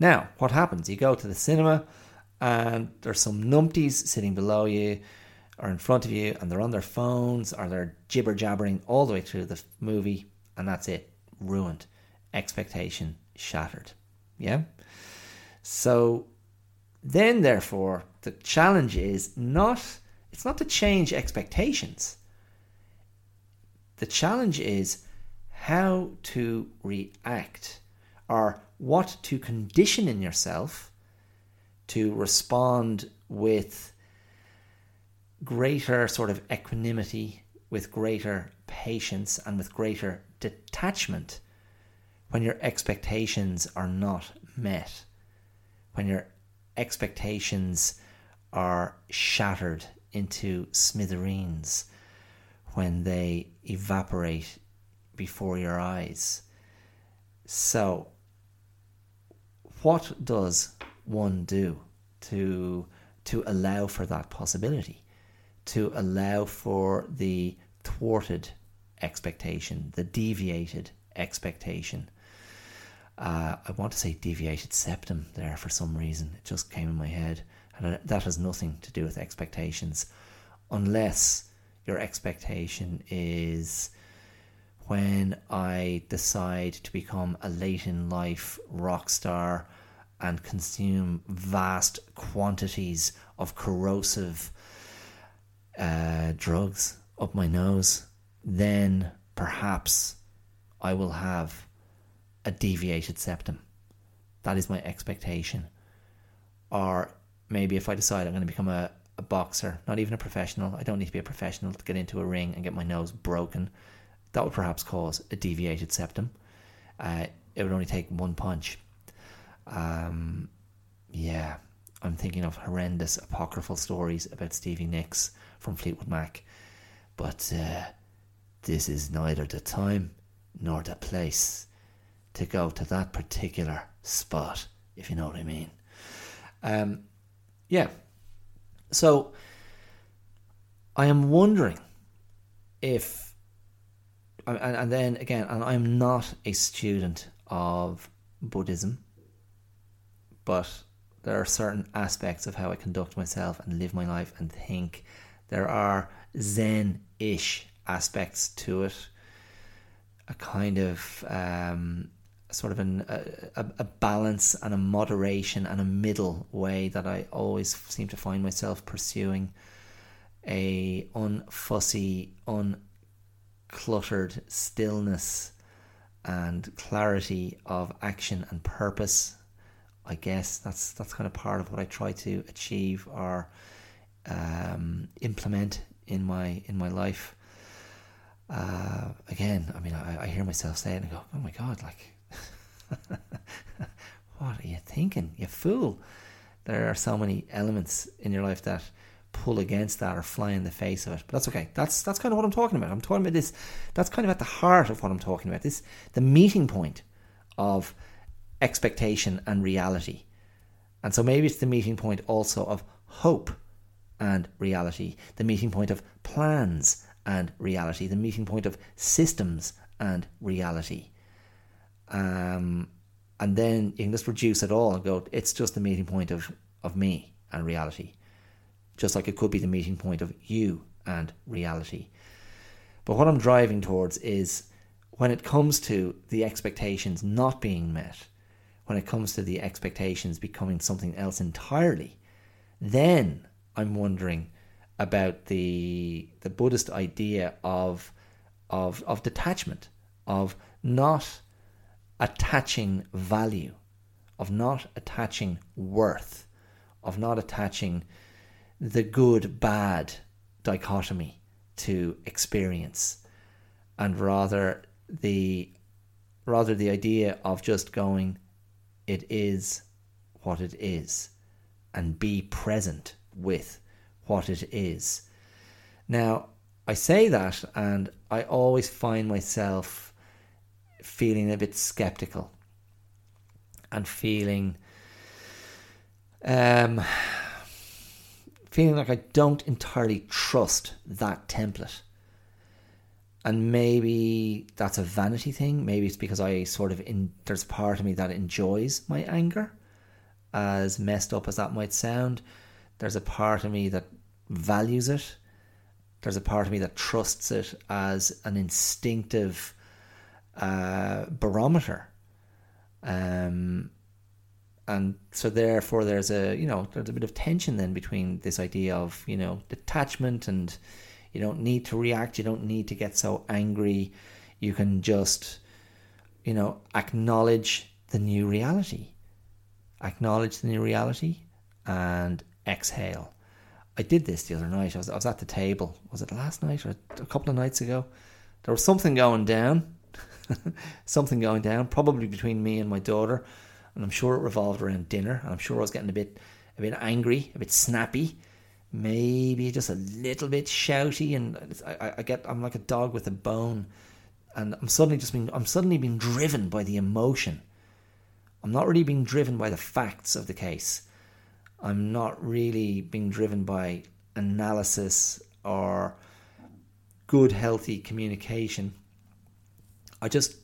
Now, what happens? You go to the cinema and there's some numpties sitting below you or in front of you and they're on their phones or they're jibber jabbering all the way through the movie and that's it. Ruined. Expectation shattered. Yeah? So then therefore the challenge is not it's not to change expectations. The challenge is how to react or what to condition in yourself to respond with greater sort of equanimity, with greater patience, and with greater detachment when your expectations are not met, when your expectations are shattered into smithereens when they evaporate before your eyes. So, what does one do to to allow for that possibility, to allow for the thwarted expectation, the deviated expectation? Uh, I want to say deviated septum there for some reason. It just came in my head. And that has nothing to do with expectations, unless your expectation is when I decide to become a late in life rock star and consume vast quantities of corrosive uh, drugs up my nose, then perhaps I will have a deviated septum. That is my expectation. Or maybe if I decide I'm going to become a, a boxer, not even a professional, I don't need to be a professional to get into a ring and get my nose broken. That would perhaps cause a deviated septum. Uh, it would only take one punch. Um, yeah, I'm thinking of horrendous apocryphal stories about Stevie Nicks from Fleetwood Mac. But uh, this is neither the time nor the place to go to that particular spot, if you know what I mean. Um, yeah. So I am wondering if, and, and then again, and I'm not a student of Buddhism, but there are certain aspects of how I conduct myself and live my life and think. There are Zen ish aspects to it, a kind of um, sort of an, a, a balance and a moderation and a middle way that I always seem to find myself pursuing a unfussy, uncluttered stillness and clarity of action and purpose. I guess that's that's kind of part of what I try to achieve or um, implement in my in my life. Uh, again, I mean, I, I hear myself saying, I go, "Oh my god!" Like, what are you thinking, you fool? There are so many elements in your life that pull against that or fly in the face of it. But that's okay. That's that's kind of what I'm talking about. I'm talking about this. That's kind of at the heart of what I'm talking about. This the meeting point of expectation and reality. And so maybe it's the meeting point also of hope and reality, the meeting point of plans and reality, the meeting point of systems and reality. Um, and then you can just reduce it all and go, it's just the meeting point of, of me and reality. Just like it could be the meeting point of you and reality. But what I'm driving towards is when it comes to the expectations not being met, when it comes to the expectations becoming something else entirely, then I'm wondering about the the Buddhist idea of of of detachment, of not attaching value, of not attaching worth, of not attaching the good bad dichotomy to experience, and rather the rather the idea of just going, it is what it is, and be present with what it is. Now, I say that, and I always find myself feeling a bit skeptical and feeling um, feeling like I don't entirely trust that template. And maybe that's a vanity thing. Maybe it's because I sort of in there's a part of me that enjoys my anger, as messed up as that might sound. There's a part of me that values it. There's a part of me that trusts it as an instinctive uh, barometer. Um, and so therefore there's a you know there's a bit of tension then between this idea of you know detachment and you don't need to react you don't need to get so angry you can just you know acknowledge the new reality acknowledge the new reality and exhale I did this the other night. I was, I was at the table. Was it last night or a couple of nights ago? There was something going down. something going down, probably between me and my daughter. And I'm sure it revolved around dinner. And I'm sure I was getting a bit, a bit angry, a bit snappy, maybe just a little bit shouty. And I, I get, I'm like a dog with a bone. And I'm suddenly just being, I'm suddenly being driven by the emotion. I'm not really being driven by the facts of the case. I'm not really being driven by analysis or good, healthy communication. I just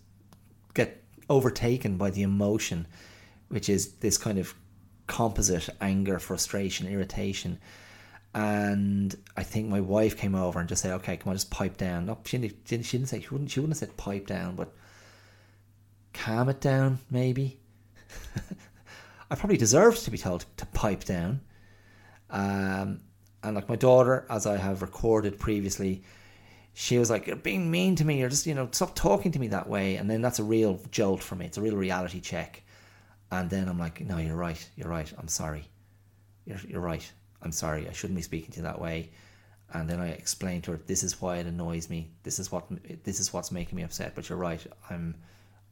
get overtaken by the emotion, which is this kind of composite anger, frustration, irritation. And I think my wife came over and just said, "Okay, come on, just pipe down." No, she didn't. She didn't say she wouldn't. She wouldn't have said pipe down, but calm it down, maybe. I probably deserved to be told to pipe down. Um, and like my daughter, as I have recorded previously, she was like, You're being mean to me, or just, you know, stop talking to me that way. And then that's a real jolt for me. It's a real reality check. And then I'm like, No, you're right. You're right. I'm sorry. You're, you're right. I'm sorry. I shouldn't be speaking to you that way. And then I explained to her, This is why it annoys me. This is what this is what's making me upset. But you're right. I'm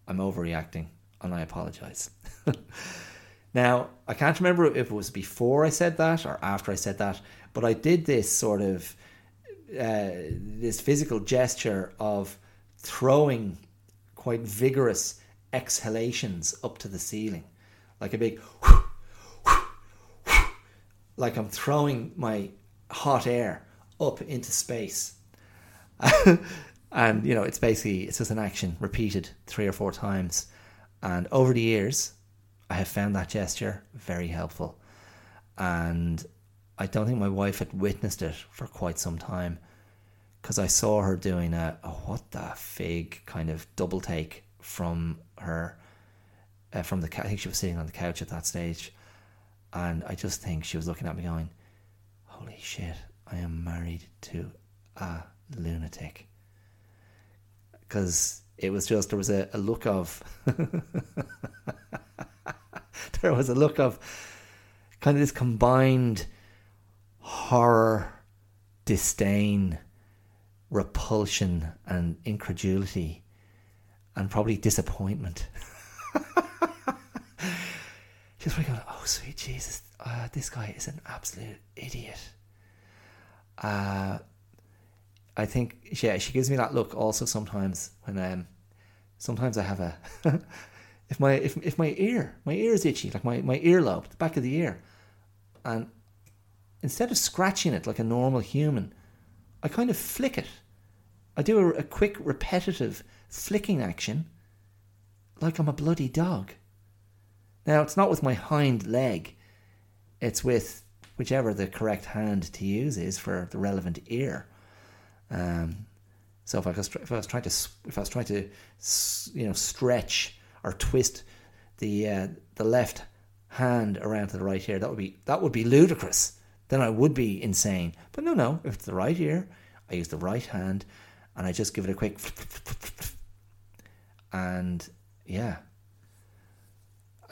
I'm overreacting and I apologize. Now, I can't remember if it was before I said that or after I said that, but I did this sort of uh, this physical gesture of throwing quite vigorous exhalations up to the ceiling, like a big, like I'm throwing my hot air up into space. and you know, it's basically it's just an action repeated three or four times. And over the years, I have found that gesture very helpful. And I don't think my wife had witnessed it for quite some time because I saw her doing a, a, what the fig kind of double take from her uh, from the I think she was sitting on the couch at that stage, and I just think she was looking at me going, "Holy shit! I am married to a lunatic." Because It was just there was a, a look of there was a look of kind of this combined horror, disdain, repulsion, and incredulity, and probably disappointment. Just like, oh, sweet Jesus, uh, this guy is an absolute idiot. Uh, I think, yeah, she gives me that look also sometimes when um, sometimes I have a if my if if my ear my ear is itchy like my my earlobe the back of the ear, and instead of scratching it like a normal human, I kind of flick it. I do a, a quick repetitive flicking action, like I'm a bloody dog. Now it's not with my hind leg; it's with whichever the correct hand to use is for the relevant ear. Um, so if I was if I was trying to if I was trying to you know stretch or twist the uh, the left hand around to the right ear, that would be that would be ludicrous. Then I would be insane. But no, no. If it's the right ear, I use the right hand, and I just give it a quick. And yeah,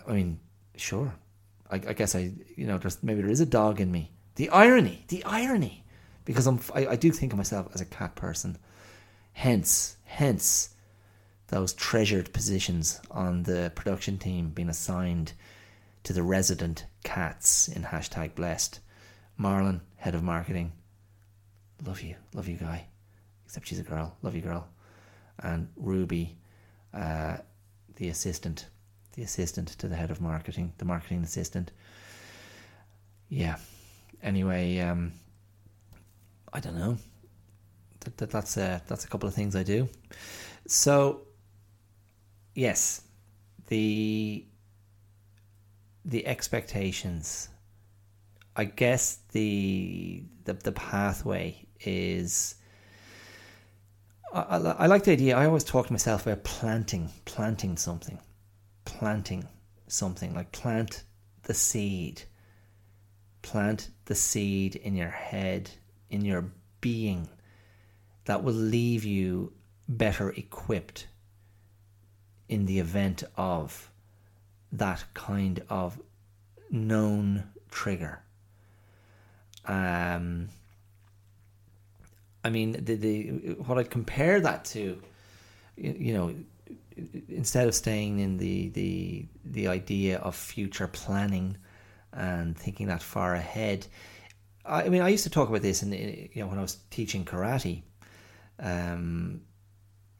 I mean, sure. I, I guess I, you know, there's maybe there is a dog in me. The irony, the irony because I'm I, I do think of myself as a cat person. Hence, hence those treasured positions on the production team being assigned to the resident cats in hashtag blessed. Marlon, head of marketing. Love you, love you, guy. Except she's a girl. Love you, girl. And Ruby, uh, the assistant, the assistant to the head of marketing, the marketing assistant. Yeah. Anyway, um, I don't know. That, that, that's a, uh, that's a couple of things I do. So, yes, the the expectations. I guess the the, the pathway is. I, I, I like the idea. I always talk to myself about planting, planting something, planting something like plant the seed. Plant the seed in your head in your being that will leave you better equipped in the event of that kind of known trigger. Um, I mean, the, the what I'd compare that to, you know, instead of staying in the the the idea of future planning and thinking that far ahead, I mean, I used to talk about this, in, you know, when I was teaching karate, um,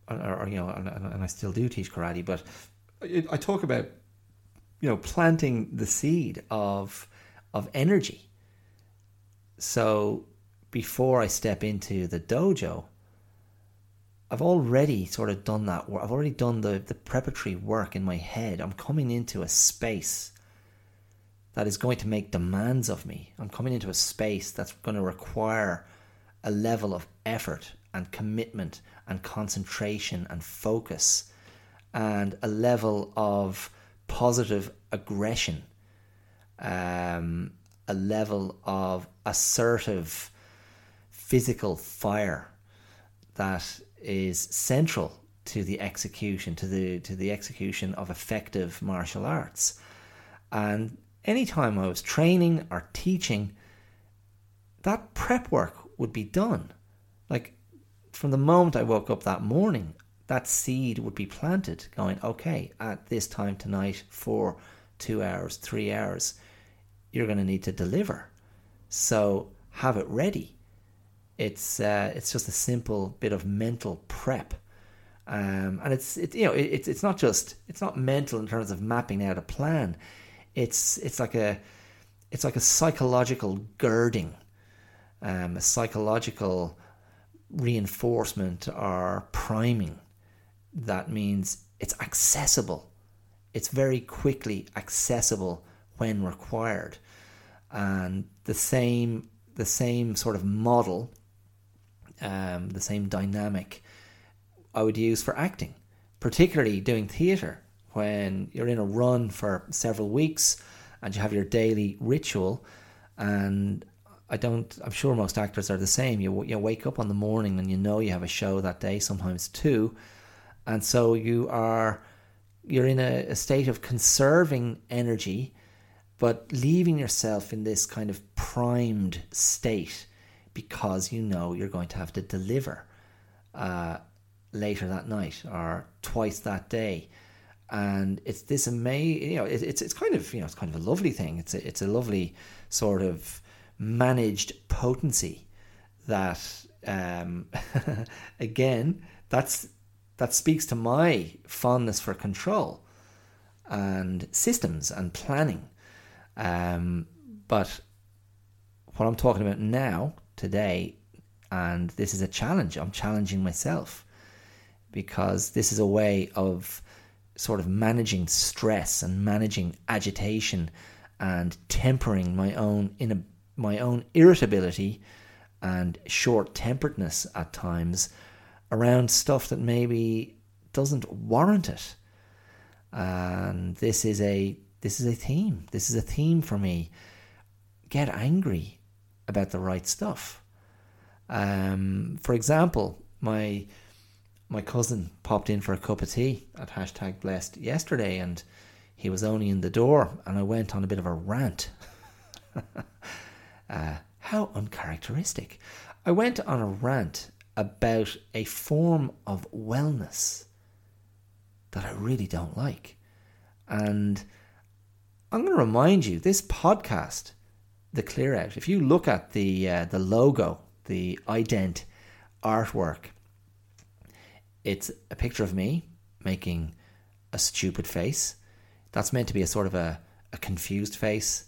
or, or you know, and, and, I still do teach karate, but I, I talk about, you know, planting the seed of of energy. So before I step into the dojo, I've already sort of done that work. I've already done the, the preparatory work in my head. I'm coming into a space that is going to make demands of me. I'm coming into a space that's going to require a level of effort and commitment and concentration and focus and a level of positive aggression, um, a level of assertive physical fire that is central to the execution to the to the execution of effective martial arts and anytime I was training or teaching, that prep work would be done. Like from the moment I woke up that morning, that seed would be planted, going, okay, at this time tonight for two hours, three hours, you're going to need to deliver. So have it ready. It's uh, it's just a simple bit of mental prep, um, and it's it, you know it, it's it's not just it's not mental in terms of mapping out a plan it's it's like a it's like a psychological girding, um, a psychological reinforcement or priming. That means it's accessible. It's very quickly accessible when required, and the same the same sort of model, um, the same dynamic, I would use for acting, particularly doing theatre when you're in a run for several weeks and you have your daily ritual. And I don't I'm sure most actors are the same. You you wake up on the morning and you know you have a show that day sometimes two. And so you are you're in a, a state of conserving energy, but leaving yourself in this kind of primed state because you know you're going to have to deliver uh, later that night or twice that day. And it's this amazing, you know, it, it's it's kind of you know it's kind of a lovely thing. It's a, it's a lovely sort of managed potency that um, again that's that speaks to my fondness for control and systems and planning. Um, but what I'm talking about now, today, and this is a challenge, I'm challenging myself because this is a way of sort of managing stress and managing agitation and tempering my own in a, my own irritability and short temperedness at times around stuff that maybe doesn't warrant it. And this is a this is a theme. This is a theme for me. Get angry about the right stuff. Um, for example, my my cousin popped in for a cup of tea at hashtag blessed yesterday, and he was only in the door, and I went on a bit of a rant. uh, how uncharacteristic! I went on a rant about a form of wellness that I really don't like. And I'm going to remind you this podcast, The Clear Out, if you look at the, uh, the logo, the ident artwork, it's a picture of me making a stupid face. That's meant to be a sort of a, a confused face,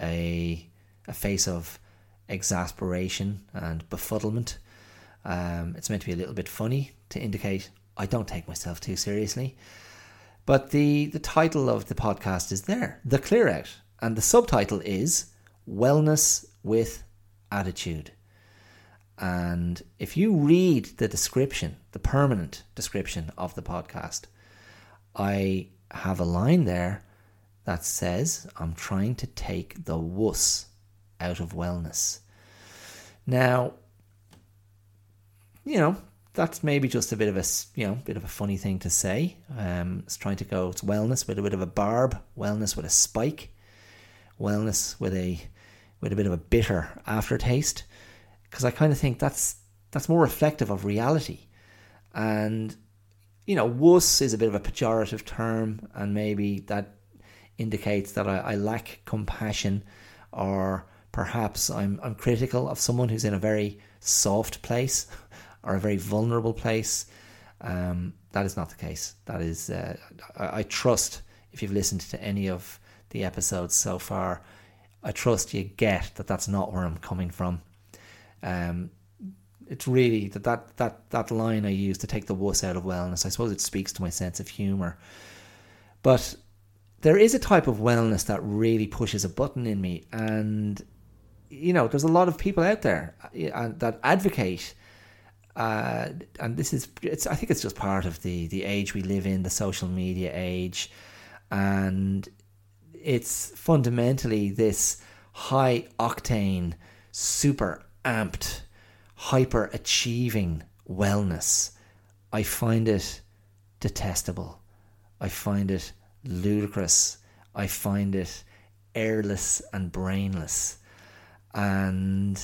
a, a face of exasperation and befuddlement. Um, it's meant to be a little bit funny to indicate I don't take myself too seriously. But the, the title of the podcast is there, The Clear Out. And the subtitle is Wellness with Attitude. And if you read the description, the permanent description of the podcast, I have a line there that says, I'm trying to take the wuss out of wellness. Now, you know, that's maybe just a bit of a you know bit of a funny thing to say. Um, it's trying to go it's wellness with a bit of a barb, wellness with a spike, wellness with a with a bit of a bitter aftertaste. Because I kind of think that's that's more reflective of reality, and you know, wuss is a bit of a pejorative term, and maybe that indicates that I, I lack compassion, or perhaps I'm I'm critical of someone who's in a very soft place or a very vulnerable place. Um, that is not the case. That is, uh, I, I, trust if you've listened to any of the episodes so far, I trust you get that that's not where I'm coming from. Um, it's really that, that that that line I use to take the wuss out of wellness. I suppose it speaks to my sense of humor, but there is a type of wellness that really pushes a button in me, and you know, there's a lot of people out there uh, that advocate uh, and this is it's I think it's just part of the the age we live in, the social media age, and it's fundamentally this high octane, super amped, hyper achieving wellness. I find it detestable. I find it ludicrous. I find it airless and brainless. And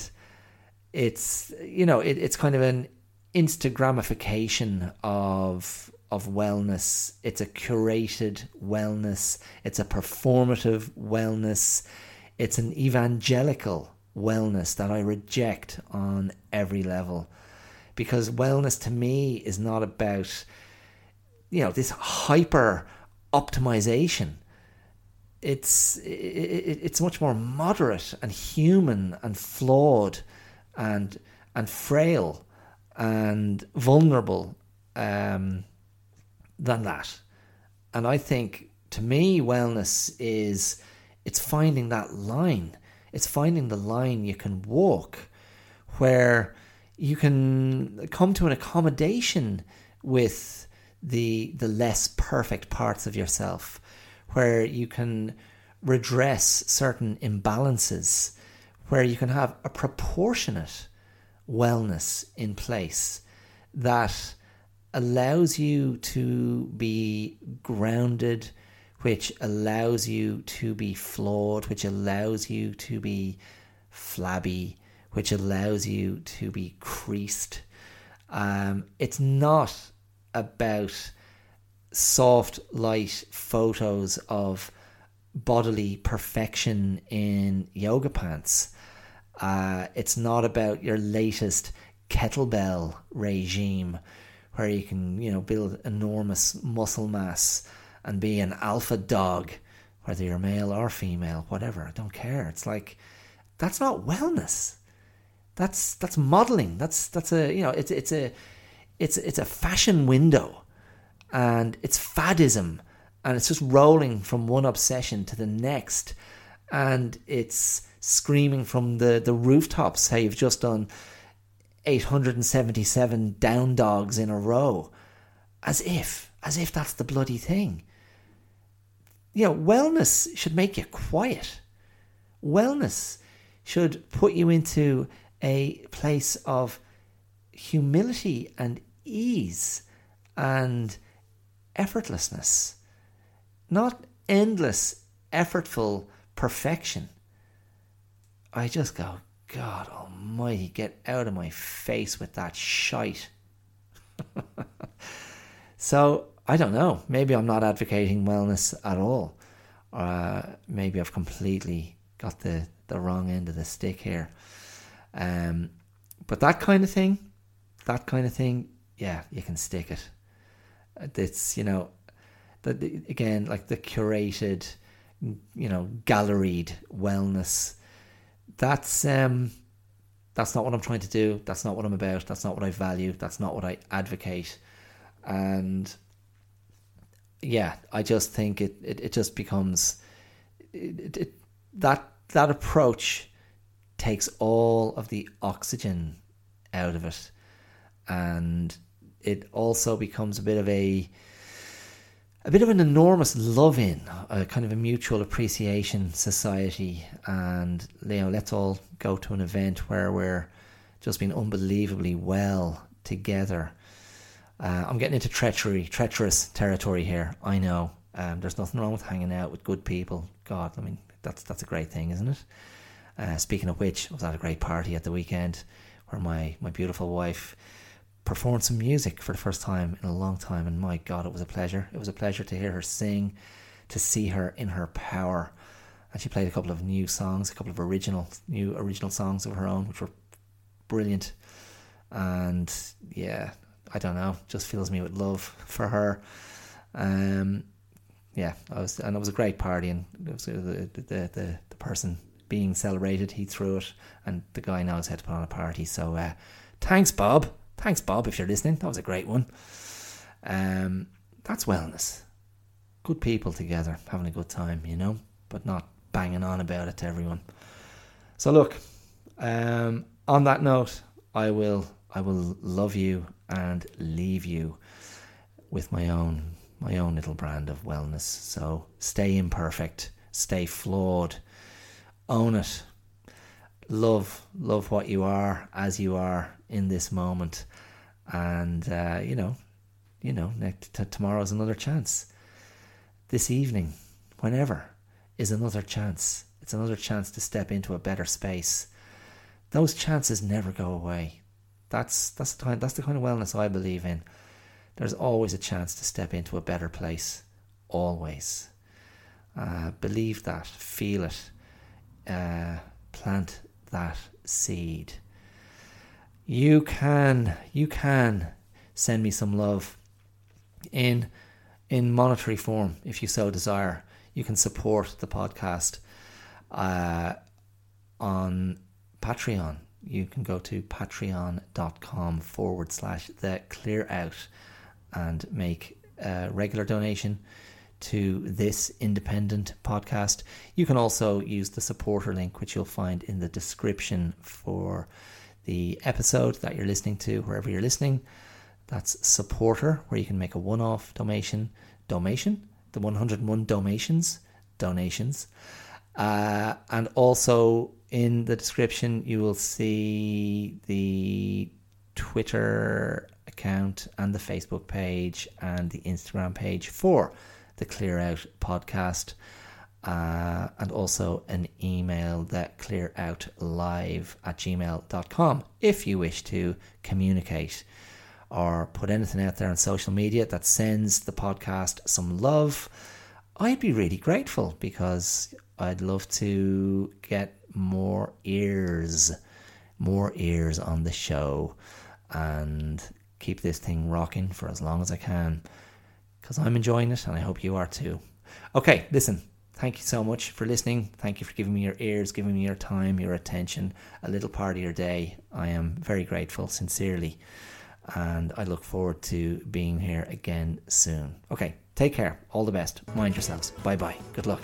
it's you know it, it's kind of an Instagramification of of wellness. It's a curated wellness. It's a performative wellness. It's an evangelical wellness that I reject on every level. Because wellness to me is not about, you know, this hyper optimization. It's it, it's much more moderate and human and flawed and and frail and vulnerable um, than that. And I think to me, wellness is it's finding that line. It's finding the line you can walk where you can come to an accommodation with the the less perfect parts of yourself, where you can redress certain imbalances, where you can have a proportionate wellness in place that allows you to be grounded, which allows you to be flawed, which allows you to be flabby, which allows you to be creased. Um, it's not about soft, light photos of bodily perfection in yoga pants. Uh, it's not about your latest kettlebell regime where you can, you know, build enormous muscle mass and be an alpha dog, whether you're male or female, whatever. I don't care. It's like that's not wellness. That's that's modeling. That's that's a you know it's it's a it's it's a fashion window, and it's faddism, and it's just rolling from one obsession to the next, and it's screaming from the the rooftops how you've just done 877 down dogs in a row. As if, as if that's the bloody thing. You know, wellness should make you quiet. Wellness should put you into a place of humility and ease and effortlessness, not endless, effortful perfection. I just go, God almighty, get out of my face with that shite. so, I don't know. Maybe I'm not advocating wellness at all. Uh, maybe I've completely got the, the wrong end of the stick here. Um, but that kind of thing, that kind of thing, yeah, you can stick it. It's, you know, that again, like the curated, you know, galleried wellness that's um, that's not what I'm trying to do. That's not what I'm about. That's not what I value. That's not what I advocate. And yeah, I just think it it, it just becomes it, it, that that approach takes all of the oxygen out of it, and it also becomes a bit of a a bit of an enormous love in, a kind of a mutual appreciation society. And, you know, let's all go to an event where we're just being unbelievably well together. Uh, I'm getting into treachery, treacherous territory here. I know. Um, there's nothing wrong with hanging out with good people. God, I mean, that's that's a great thing, isn't it? Uh, speaking of which, I was at a great party at the weekend where my, my beautiful wife performed some music for the first time in a long time, and my God, it was a pleasure. It was a pleasure to hear her sing, to see her in her power. And she played a couple of new songs, a couple of original, new original songs of her own, which were brilliant. And yeah, I don't know, just fills me with love for her. Um, yeah, I was, and it was a great party, and it was the the the, the person being celebrated. He threw it, and the guy knows how to put on a party. So, uh, thanks, Bob. Thanks, Bob, if you're listening. That was a great one. Um, that's wellness. Good people together, having a good time, you know, but not banging on about it to everyone. So look, um, on that note, I will I will love you and leave you with my own my own little brand of wellness. So stay imperfect, stay flawed, own it, love love what you are as you are in this moment and uh, you know, you know, next t- tomorrow's another chance. This evening, whenever, is another chance. It's another chance to step into a better space. Those chances never go away. That's that's the kind that's the kind of wellness I believe in. There's always a chance to step into a better place. Always. Uh, believe that. Feel it. Uh, plant that seed you can you can send me some love in in monetary form if you so desire. You can support the podcast uh, on Patreon. You can go to patreon.com forward slash the clear out and make a regular donation to this independent podcast. You can also use the supporter link, which you'll find in the description for the episode that you're listening to, wherever you're listening. That's supporter, where you can make a one off donation, donation, the 101 donations, donations. Uh, and also in the description, you will see the Twitter account and the Facebook page and the Instagram page for the Clear Out podcast. Uh, and also an email that clearoutlive at gmail.com if you wish to communicate or put anything out there on social media that sends the podcast some love, I'd be really grateful because I'd love to get more ears, more ears on the show and keep this thing rocking for as long as I can because I'm enjoying it and I hope you are too. Okay, listen, thank you so much for listening. Thank you for giving me your ears, giving me your time, your attention, a little part of your day. I am very grateful, sincerely. And I look forward to being here again soon. Okay, take care. All the best. Mind yourselves. Bye bye. Good luck.